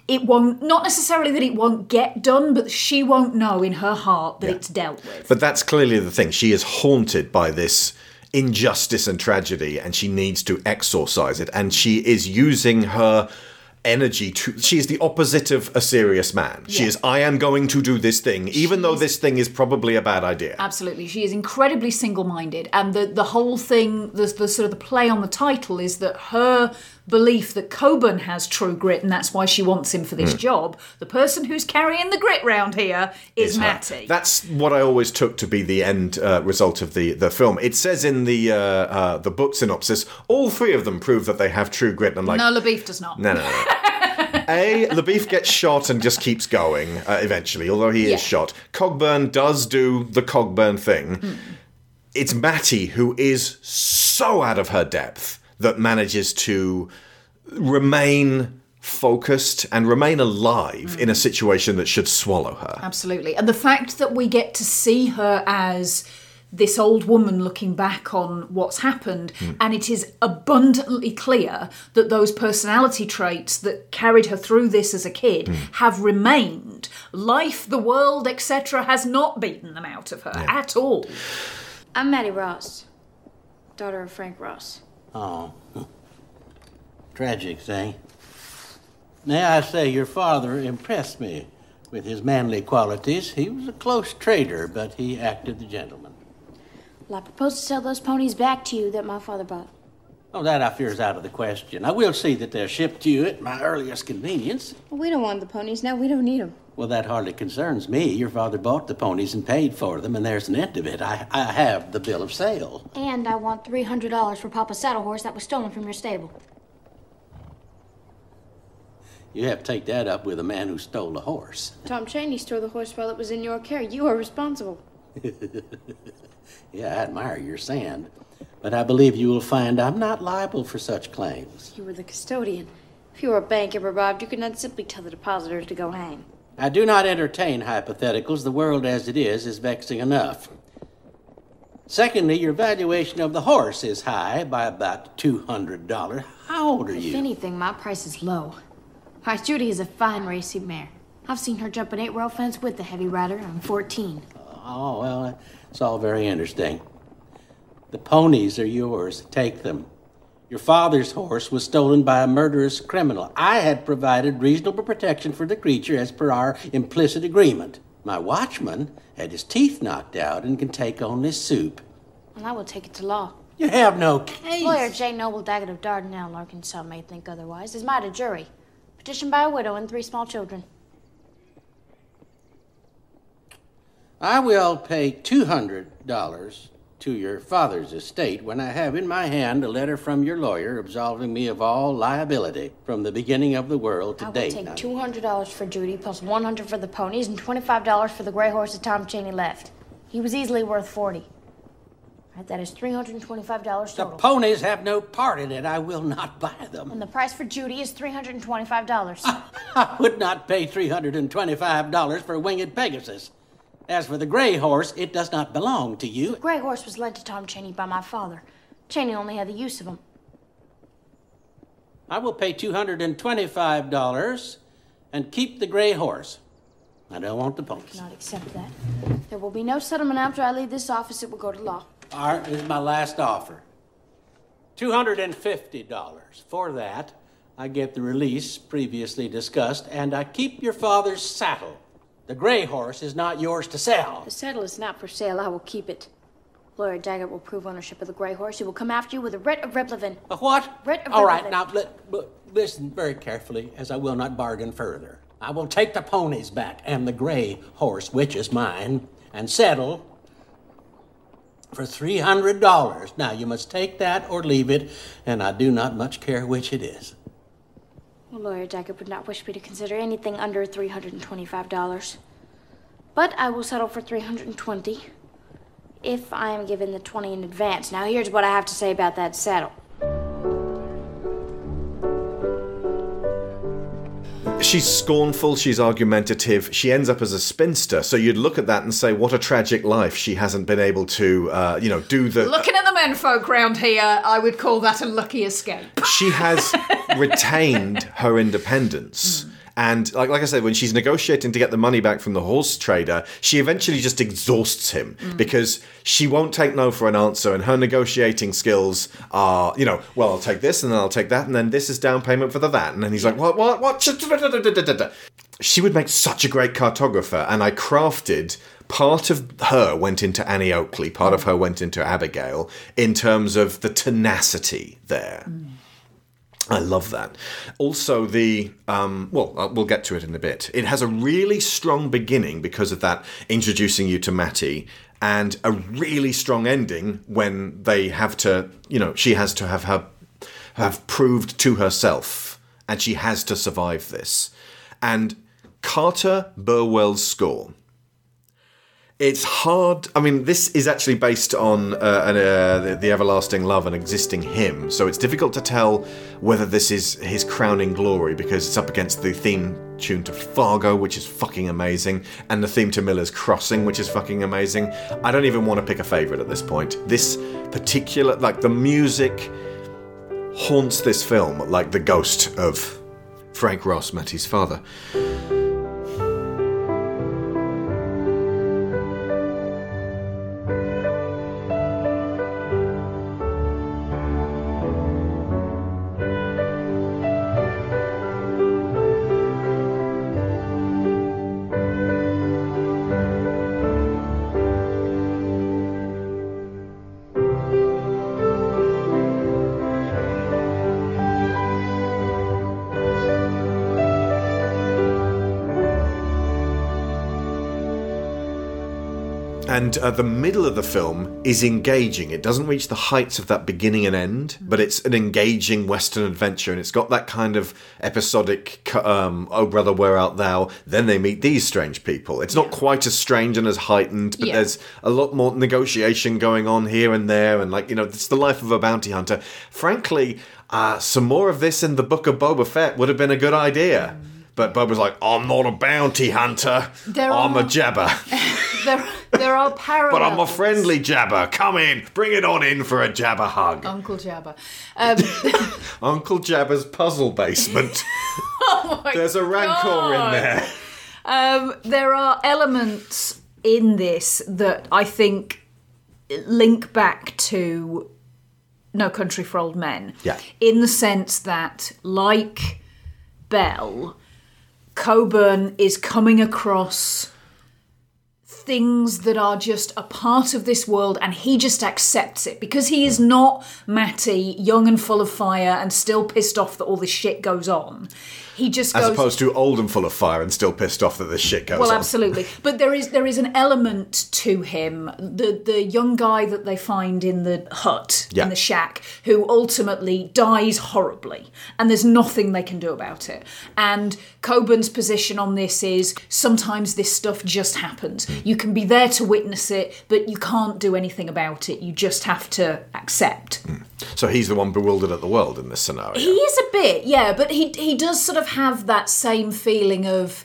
B: It won't, not necessarily that it won't get done, but she won't know in her heart that it's dealt with.
A: But that's clearly the thing. She is haunted by this injustice and tragedy, and she needs to exorcise it. And she is using her energy to. She is the opposite of a serious man. She is, I am going to do this thing, even though this thing is probably a bad idea.
B: Absolutely, she is incredibly single-minded, and the the whole thing, the, the sort of the play on the title is that her belief that Cogburn has true grit, and that's why she wants him for this
A: Mm.
B: job. The person who's carrying the grit round here is,
A: her.
B: Mattie.
A: That's what I always took to be the end uh, result of the, the film. It says in the uh, uh, the book synopsis, all three of them prove that they have true grit. And I'm like,
B: no, LaBoeuf does not.
A: No, no, no. A, LaBoeuf gets shot and just keeps going uh, eventually, although he
B: Yeah.
A: is shot. Cogburn does do the Cogburn thing.
B: Hmm.
A: It's Mattie who is so out of her depth that manages to remain focused and remain alive
B: Hmm.
A: in a situation that should swallow her.
B: Absolutely. And the fact that we get to see her as this old woman looking back on what's happened,
A: Hmm.
B: and it is abundantly clear that those personality traits that carried her through this as a kid
A: Hmm.
B: have remained. Life, the world, etc., has not beaten them out of her at all.
O: I'm Mattie Ross, daughter of Frank Ross.
V: Oh. Tragic thing. May I say, your father impressed me with his manly qualities. He was a close trader, but he acted the gentleman.
O: Well, I propose to sell those ponies back to you that my father bought.
V: Oh, that I fear is out of the question. I will see that they're shipped to you at my earliest convenience.
O: Well, we don't want the ponies now. We don't need them.
V: Well, that hardly concerns me. Your father bought the ponies and paid for them, and there's an end of it. I, I have the bill of sale.
O: And I want $300 for Papa's saddle horse that was stolen from your stable.
V: You have to take that up with a man who stole a horse.
O: Tom Chaney stole the horse while it was in your care. You are responsible.
V: yeah, I admire your sand. But I believe you will find I'm not liable for such claims.
O: You were the custodian. If you were a bank ever robbed, you could not simply tell the depositors to go hang.
V: I do not entertain hypotheticals. The world as it is is vexing enough. Secondly, your valuation of the horse is high by about $200. How old are
O: If
V: you?
O: If anything, my price is low. Hi, Judy is a fine racing mare. I've seen her jump an eight rail fence with the heavy rider. I'm 14.
V: Oh, well, it's all very interesting. The ponies are yours. Take them. Your father's horse was stolen by a murderous criminal. I had provided reasonable protection for the creature as per our implicit agreement. My watchman had his teeth knocked out and can take only soup.
O: Well, I will take it to law.
V: You have no case.
O: Lawyer J. Noble Daggett of Dardanelle, Arkansas, may think otherwise, is might a jury. Petitioned by a widow and three small children.
V: I will pay $200 to your father's estate when I have in my hand a letter from your lawyer absolving me of all liability from the beginning of the world to
O: I will
V: date.
O: take two hundred dollars for Judy, plus one hundred for the ponies, and twenty-five dollars for the gray horse that Tom Chaney left. He was easily worth forty. Right, that is three hundred and twenty-five dollars total.
V: The ponies have no part in it. I will not buy them.
O: and the price for Judy is three hundred and twenty-five dollars.
V: I would not pay $325 for a winged Pegasus. As for the gray horse, it does not belong to you.
O: the gray horse was lent to Tom Chaney by my father. Chaney only had the use of him.
V: I will pay $225 and keep the gray horse. I don't want the ponies.
O: Cannot accept that. There will be no settlement after I leave this office. It will go to law.
V: All right, this is my last offer. $250. For that, I get the release previously discussed, and I keep your father's saddle. The gray horse is not yours to sell.
O: The saddle is not for sale. I will keep it. Lawyer Daggett will prove ownership of the gray horse. He will come after you with a writ of replevin.
V: A what?
O: Writ of
V: All right, now li- li- listen very carefully, as I will not bargain further. I will take the ponies back and the gray horse, which is mine, and settle for three hundred dollars. Now you must take that or leave it, and I do not much care which it is.
O: Lawyer Daggett would not wish me to consider anything under $325. But I will settle for 320 if I am given the 20 in advance. Now, here's what I have to say about that saddle.
A: She's scornful, she's argumentative, she ends up as a spinster. So you'd look at that and say, what a tragic life. She hasn't been able to, uh, you know, do the.
B: Looking at the menfolk round here, I would call that a lucky escape.
A: she has retained her independence. And like, like I said, when she's negotiating to get the money back from the horse trader, she eventually just exhausts him mm. because she won't take no for an answer, and her negotiating skills are, you know, well, I'll take this, and then I'll take that, and then this is down payment for the that, and then he's like, what, what, what? She would make such a great cartographer, and I crafted part of her went into Annie Oakley, part of her went into Abigail in terms of the tenacity there. Mm. I love that. Also, the um, well, uh, we'll get to it in a bit. It has a really strong beginning because of that introducing you to Mattie, and a really strong ending when they have to, you know, she has to have her have proved to herself, and she has to survive this. And Carter Burwell's score. It's hard. I mean, this is actually based on uh, an, uh, the, the Everlasting Love, an existing hymn, so it's difficult to tell whether this is his crowning glory because it's up against the theme tune to Fargo, which is fucking amazing, and the theme to Miller's Crossing, which is fucking amazing. I don't even want to pick a favorite at this point. This particular, like, the music haunts this film like the ghost of Frank Ross, Mattie's father. Uh, the middle of the film is engaging. It doesn't reach the heights of that beginning and end, but it's an engaging Western adventure, and it's got that kind of episodic, um, "Oh brother, where art thou?" Then they meet these strange people. It's not quite as strange and as heightened, but
B: Yeah.
A: there's a lot more negotiation going on here and there, and like you know, it's the life of a bounty hunter. Frankly, uh, some more of this in the Book of Boba Fett would have been a good idea. But Boba's like, I'm not a bounty hunter.
B: There
A: I'm
B: are-
A: a jabber.
B: There, there are parallels.
A: But I'm a friendly jabber. Come in. Bring it on in for a jabber hug.
B: Uncle Jabber. Um,
A: Uncle Jabber's puzzle basement.
B: oh my
A: There's a rancor in there.
B: Um, there are elements in this that I think link back to No Country for Old Men.
A: Yeah.
B: In the sense that, like Bell, Cogburn is coming across things that are just a part of this world and he just accepts it because he is not Mattie, young and full of fire and still pissed off that all this shit goes on. He just
A: As
B: goes
A: opposed to old and full of fire and still pissed off that this shit goes
B: well,
A: on.
B: absolutely. But there is there is an element to him. The the young guy that they find in the hut
A: Yeah.
B: in the shack, who ultimately dies horribly, and there's nothing they can do about it. And Cogburn's position on this is sometimes this stuff just happens.
A: Hmm.
B: You can be there to witness it, but you can't do anything about it. You just have to accept.
A: So he's the one bewildered at the world in this scenario.
B: He is a bit, yeah, but he he does sort of have that same feeling of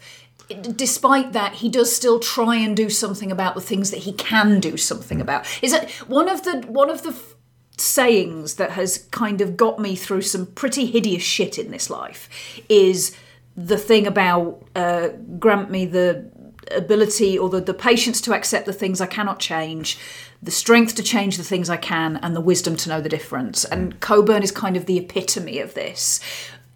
B: despite that he does still try and do something about the things that he can do something about. Is that one of the one of the f- sayings that has kind of got me through some pretty hideous shit in this life is the thing about uh, grant me the ability or the, the patience to accept the things I cannot change, the strength to change the things I can, and the wisdom to know the difference. And Cogburn is kind of the epitome of this.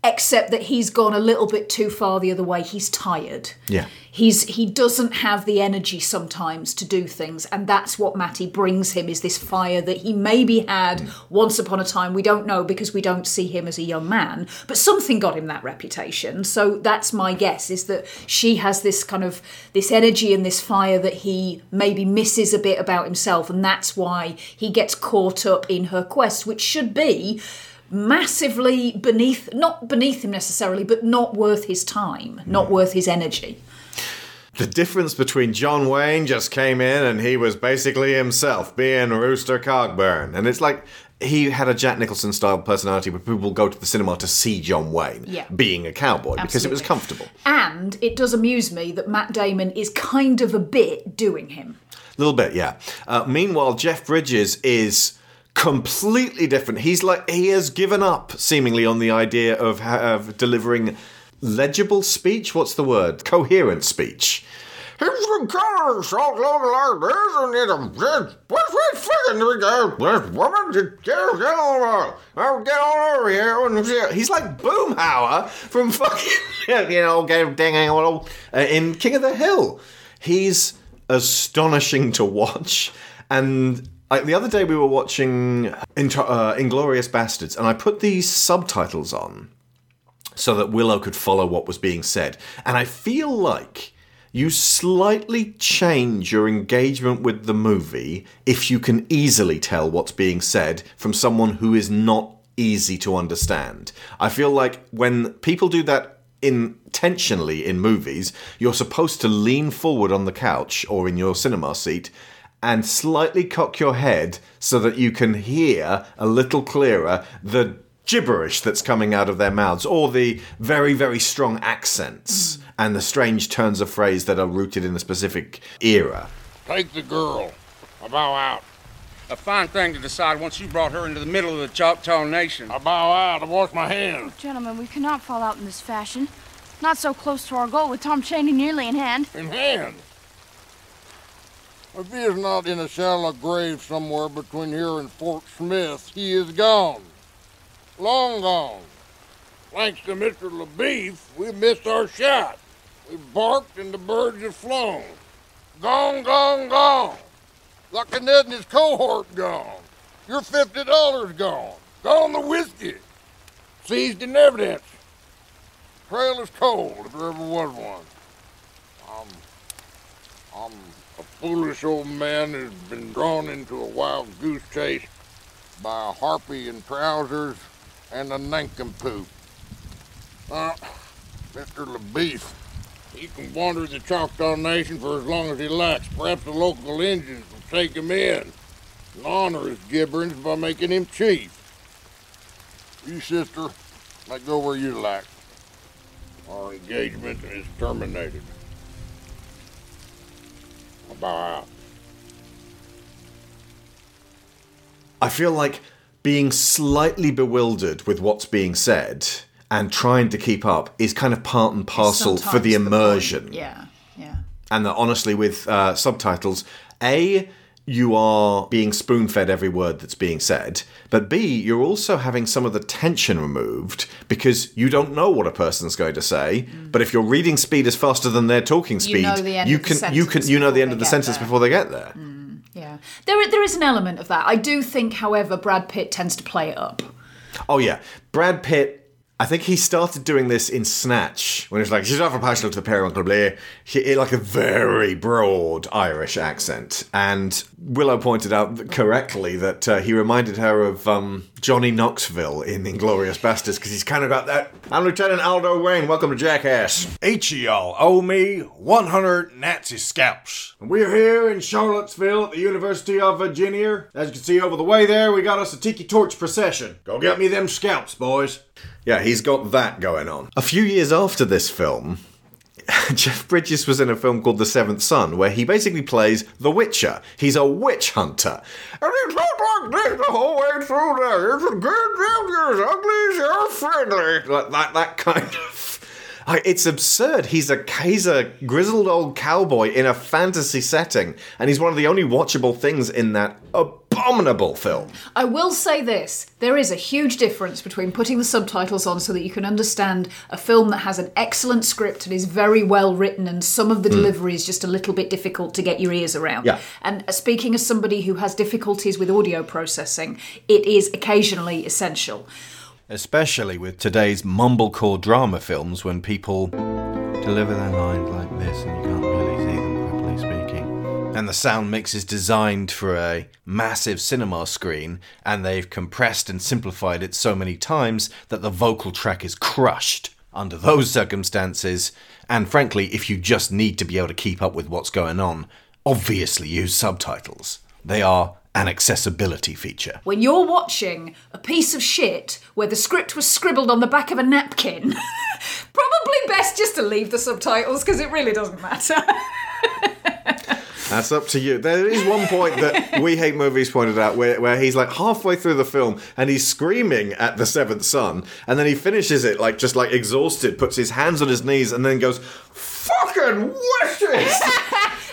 B: Except that he's gone a little bit too far the other way. He's tired.
A: Yeah.
B: He's he doesn't have the energy sometimes to do things, and that's what Mattie brings him is this fire that he maybe had once upon a time. We don't know because we don't see him as a young man, but something got him that reputation. So that's my guess is that she has this kind of this energy and this fire that he maybe misses a bit about himself, and that's why he gets caught up in her quest, which should be massively beneath not beneath him necessarily but not worth his time not worth his energy
A: The difference between John Wayne just came in and he was basically himself, being Rooster Cogburn. And it's like he had a Jack Nicholson style personality where people go to the cinema to see John Wayne
B: Yeah.
A: being a cowboy because it was comfortable.
B: And it does amuse me that Matt Damon is kind of a bit doing him.
A: A little bit, yeah. Uh, meanwhile, Jeff Bridges is completely different. He's like he has given up seemingly on the idea of, of delivering legible speech. What's the word? Coherent speech. Here's some colors all over like this, and it's a what's that fucking this woman? Just get on over, get on over here. And shit. he's like Boomhauer from fucking you know, uh, in King of the Hill. He's astonishing to watch, and. Like the other day, we were watching uh, Inglourious Basterds, and I put these subtitles on so that Willow could follow what was being said. And I feel like you slightly change your engagement with the movie if you can easily tell what's being said from someone who is not easy to understand. I feel like when people do that intentionally in movies, you're supposed to lean forward on the couch or in your cinema seat and slightly cock your head so that you can hear a little clearer the gibberish that's coming out of their mouths or the very, very strong accents and the strange turns of phrase that are rooted in a specific era.
Q: Take the girl. I bow out. A fine thing to decide once you brought her into the middle of the Choctaw Nation. I bow out. I wash my hands.
O: Oh, gentlemen, we cannot fall out in this fashion. Not so close to our goal with Tom Chaney nearly in hand.
Q: In hand. If he is not in a shallow grave somewhere between here and Fort Smith, he is gone. Long gone. Thanks to Mr. LaBoeuf, we missed our shot. We barked and the birds have flown. Gone, gone, gone. Lucky Ned and his cohort gone. Your fifty dollars gone. Gone the whiskey. Seized in evidence. Trail is cold if there ever was one. I'm, a foolish old man who's been drawn into a wild goose chase by a harpy in trousers and a nincompoop. Uh, Mr. LaBoeuf, he can wander the Choctaw Nation for as long as he likes. Perhaps the local Indians will take him in and honor his gibberings by making him chief. You, sister, may go where you like. Our engagement is terminated. I bow out.
A: I feel like being slightly bewildered with what's being said and trying to keep up is kind of part and parcel for the
B: point.
A: immersion.
B: Yeah, yeah.
A: and that honestly with uh, subtitles a you are being spoon fed every word that's being said, but B, you're also having some of the tension removed because you don't know what a person's going to say. Mm. But if your reading speed is faster than their talking speed,
B: know the
A: you can you can you know the end of the sentence
B: there.
A: before they get there.
B: Mm, yeah, there there is an element of that. I do think, however, Brad Pitt tends to play it up.
A: Oh yeah, Brad Pitt. I think he started doing this in Snatch when he was like, "She's awful partial to the pair, Uncle Blair." He like a very broad Irish accent, and Willow pointed out correctly that uh, he reminded her of um, Johnny Knoxville in *Inglourious Basterds* because he's kind of got that. I'm Lieutenant Aldo Wayne. Welcome to Jackass.
W: Each of y'all owe me 100 Nazi scalps.
K: We're here in Charlottesville at the University of Virginia. As you can see over the way there, we got us a tiki torch procession. Go get me them scalps, boys.
A: Yeah, he's got that going on. A few years after this film, Jeff Bridges was in a film called The Seventh Son, where he basically plays the Witcher. He's a witch hunter. And it's not like this the whole way through there. It's good you're ugly you're friendly. Like that, that kind of It's absurd. He's a he's a grizzled old cowboy in a fantasy setting, and he's one of the only watchable things in that abominable film.
B: I will say this there is a huge difference between putting the subtitles on so that you can understand a film that has an excellent script and is very well written, and some of the delivery is just a little bit difficult to get your ears around.
A: Yeah.
B: And uh, speaking as somebody who has difficulties with audio processing, it is occasionally essential.
K: Especially with today's mumblecore drama films when people deliver their lines like this and you can't really see them properly speaking. And the sound mix is designed for a massive cinema screen, and they've compressed and simplified it so many times that the vocal track is crushed. Under those circumstances, and frankly, if you just need to be able to keep up with what's going on, obviously use subtitles. They are an accessibility feature.
B: When you're watching a piece of shit where the script was scribbled on the back of a napkin, probably best just to leave the subtitles because it really doesn't matter.
A: That's up to you. There is one point that We Hate Movies pointed out where, where he's like halfway through the film and he's screaming at the seventh son, and then he finishes it like just like exhausted, puts his hands on his knees, and then goes, Fucking wishes!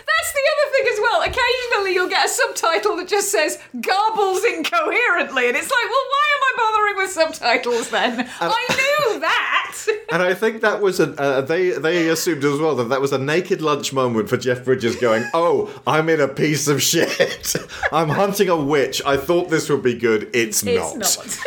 B: That's the other thing as well. Occasionally you'll get a subtitle that just says garbles incoherently, and it's like, well, why am I bothering with subtitles then? I knew that.
A: And I think that was a uh, they they assumed as well that that was a naked lunch moment for Jeff Bridges going, "Oh, I'm in a piece of shit. I'm hunting a witch. I thought this would be good. It's,
B: It's
A: not."
B: not.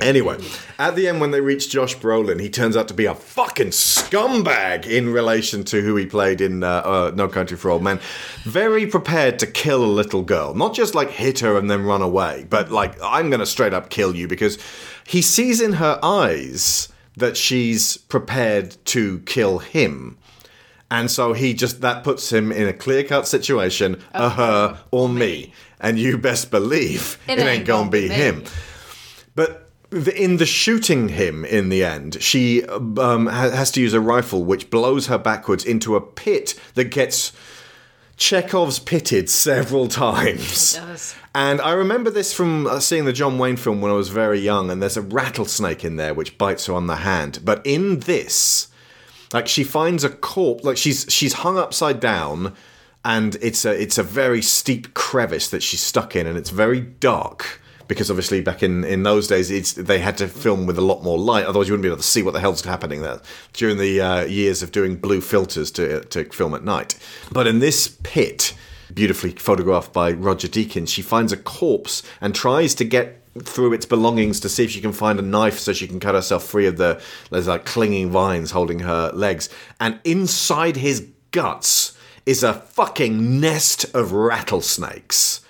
A: Anyway, at the end when they reach Josh Brolin, he turns out to be a fucking scumbag in relation to who he played in uh, uh, No Country for Old Men. Very prepared to kill a little girl, not just like hit her and then run away, but like I'm going to straight up kill you because he sees in her eyes that she's prepared to kill him. And so he just that puts him in a clear cut situation, a her or me. And you best believe it, ain't, gonna be him. In the shooting him in the end, she um, has to use a rifle which blows her backwards into a pit that gets Chekhov's pitted several times.
B: does.
A: And I remember this from uh, seeing the John Wayne film when I was very young, and there's a rattlesnake in there which bites her on the hand. But in this, like she finds a corpse, like she's she's hung upside down, and it's a it's a very steep crevice that she's stuck in, and it's very dark because obviously back in, in those days it's they had to film with a lot more light, otherwise you wouldn't be able to see what the hell's happening there. During the uh, years of doing blue filters to to film at night. But in this pit, beautifully photographed by Roger Deakins, she finds a corpse and tries to get through its belongings to see if she can find a knife so she can cut herself free of the there's like clinging vines holding her legs. And inside his guts is a fucking nest of rattlesnakes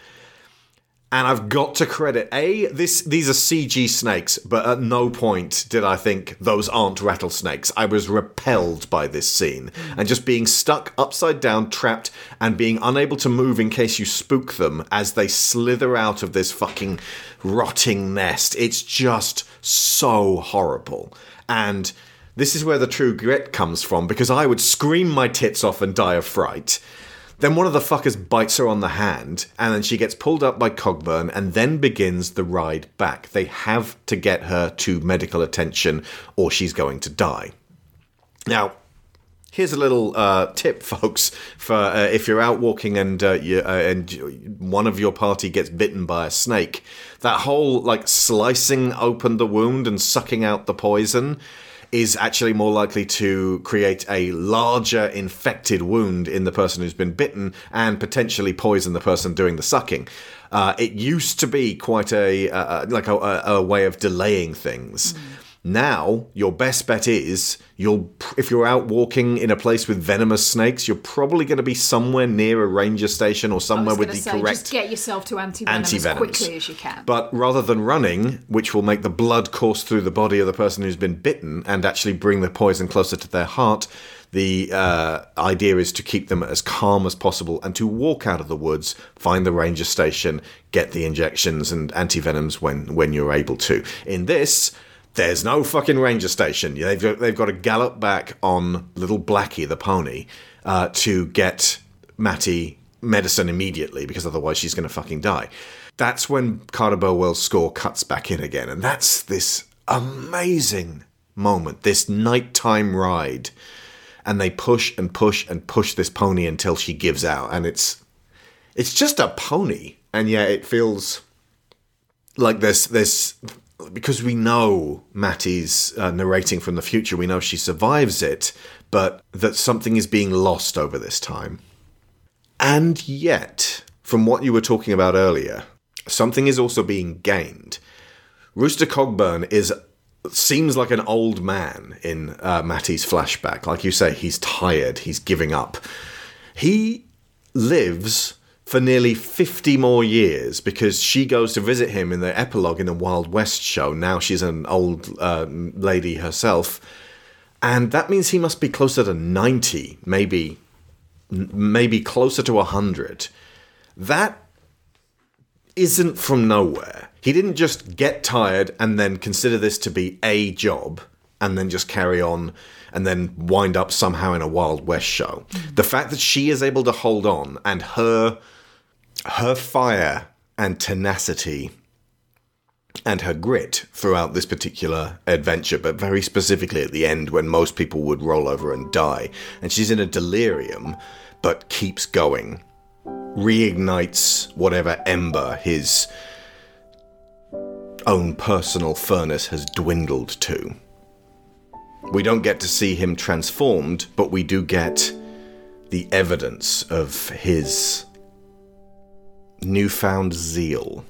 A: and I've got to credit a this these are CG snakes, but at no point did I think those aren't rattlesnakes. I was repelled by this scene and just being stuck upside down, trapped, and being unable to move in case you spook them as they slither out of this fucking rotting nest. It's just so horrible. And this is where the true grit comes from because I would scream my tits off and die of fright. Then one of the fuckers bites her on the hand, and then she gets pulled up by Cogburn, and then begins the ride back. They have to get her to medical attention, or she's going to die. Now, here's a little uh, tip, folks, for uh, if you're out walking and uh, you, uh, and one of your party gets bitten by a snake. That whole like slicing open the wound and sucking out the poison is actually more likely to create a larger infected wound in the person who's been bitten and potentially poison the person doing the sucking. Uh, it used to be quite a uh, like a, a, a way of delaying things. Now, your best bet is you'll if you're out walking in a place with venomous snakes, you're probably going to be somewhere near a ranger station or somewhere with the
B: say,
A: correct
B: just get yourself to antivenom as quickly as you can.
A: but rather than running, which will make the blood course through the body of the person who's been bitten and actually bring the poison closer to their heart, the uh, idea is to keep them as calm as possible and to walk out of the woods, find the ranger station, get the injections and antivenoms when, when you're able to. In this, there's no fucking ranger station. They've got, they've got to gallop back on little Blackie, the pony, uh, to get Mattie medicine immediately because otherwise she's going to fucking die. That's when Carter Burwell's score cuts back in again, and that's this amazing moment, this nighttime ride, and they push and push and push this pony until she gives out, and it's it's just a pony, and yet it feels like there's there's because we know Mattie's uh, narrating from the future, we know she survives it, but that something is being lost over this time. And yet, from what you were talking about earlier, something is also being gained. Rooster Cogburn is seems like an old man in uh, Mattie's flashback. Like you say, he's tired, he's giving up. He lives for nearly 50 more years because she goes to visit him in the epilogue in the Wild West show. Now she's an old uh, lady herself. And that means he must be closer to 90, maybe maybe closer to 100. That isn't from nowhere. He didn't just get tired and then consider this to be a job and then just carry on and then wind up somehow in a Wild West show. The fact that she is able to hold on and her her fire and tenacity and her grit throughout this particular adventure, but very specifically at the end when most people would roll over and die. And she's in a delirium, but keeps going, reignites whatever ember his own personal furnace has dwindled to. We don't get to see him transformed, but we do get the evidence of his newfound zeal.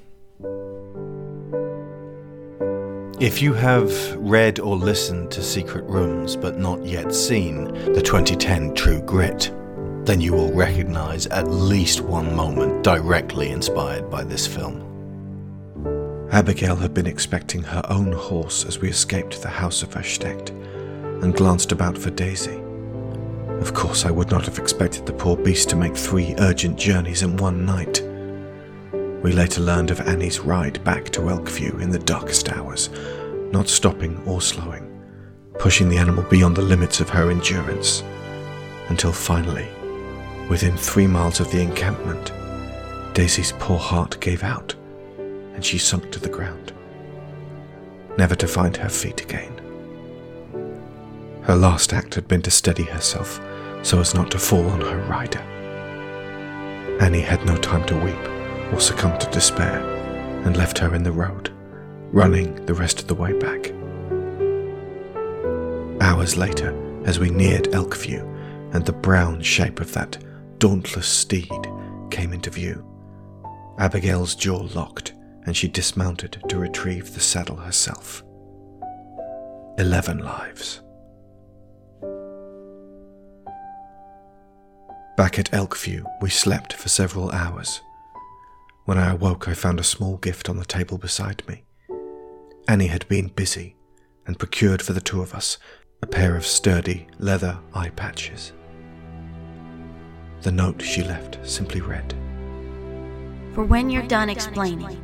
K: If you have read or listened to Secret Rooms but not yet seen the 2010 True Grit, then you will recognize at least one moment directly inspired by this film.
X: Abigail had been expecting her own horse as we escaped the house of Verstecht and glanced about for Daisy. Of course, I would not have expected the poor beast to make three urgent journeys in one night. We later learned of Annie's ride back to Elkview in the darkest hours, not stopping or slowing, pushing the animal beyond the limits of her endurance, until finally, within three miles of the encampment, Daisy's poor heart gave out and she sunk to the ground, never to find her feet again. Her last act had been to steady herself so as not to fall on her rider. Annie had no time to weep or succumb to despair and left her in the road, running the rest of the way back. Hours later, as we neared Elkview and the brown shape of that dauntless steed came into view, Abigail's jaw locked and she dismounted to retrieve the saddle herself. Eleven lives. Back at Elkview, we slept for several hours. When I awoke, I found a small gift on the table beside me. Annie had been busy and procured for the two of us a pair of sturdy leather eye patches. The note she left simply read
Y: For when you're done explaining,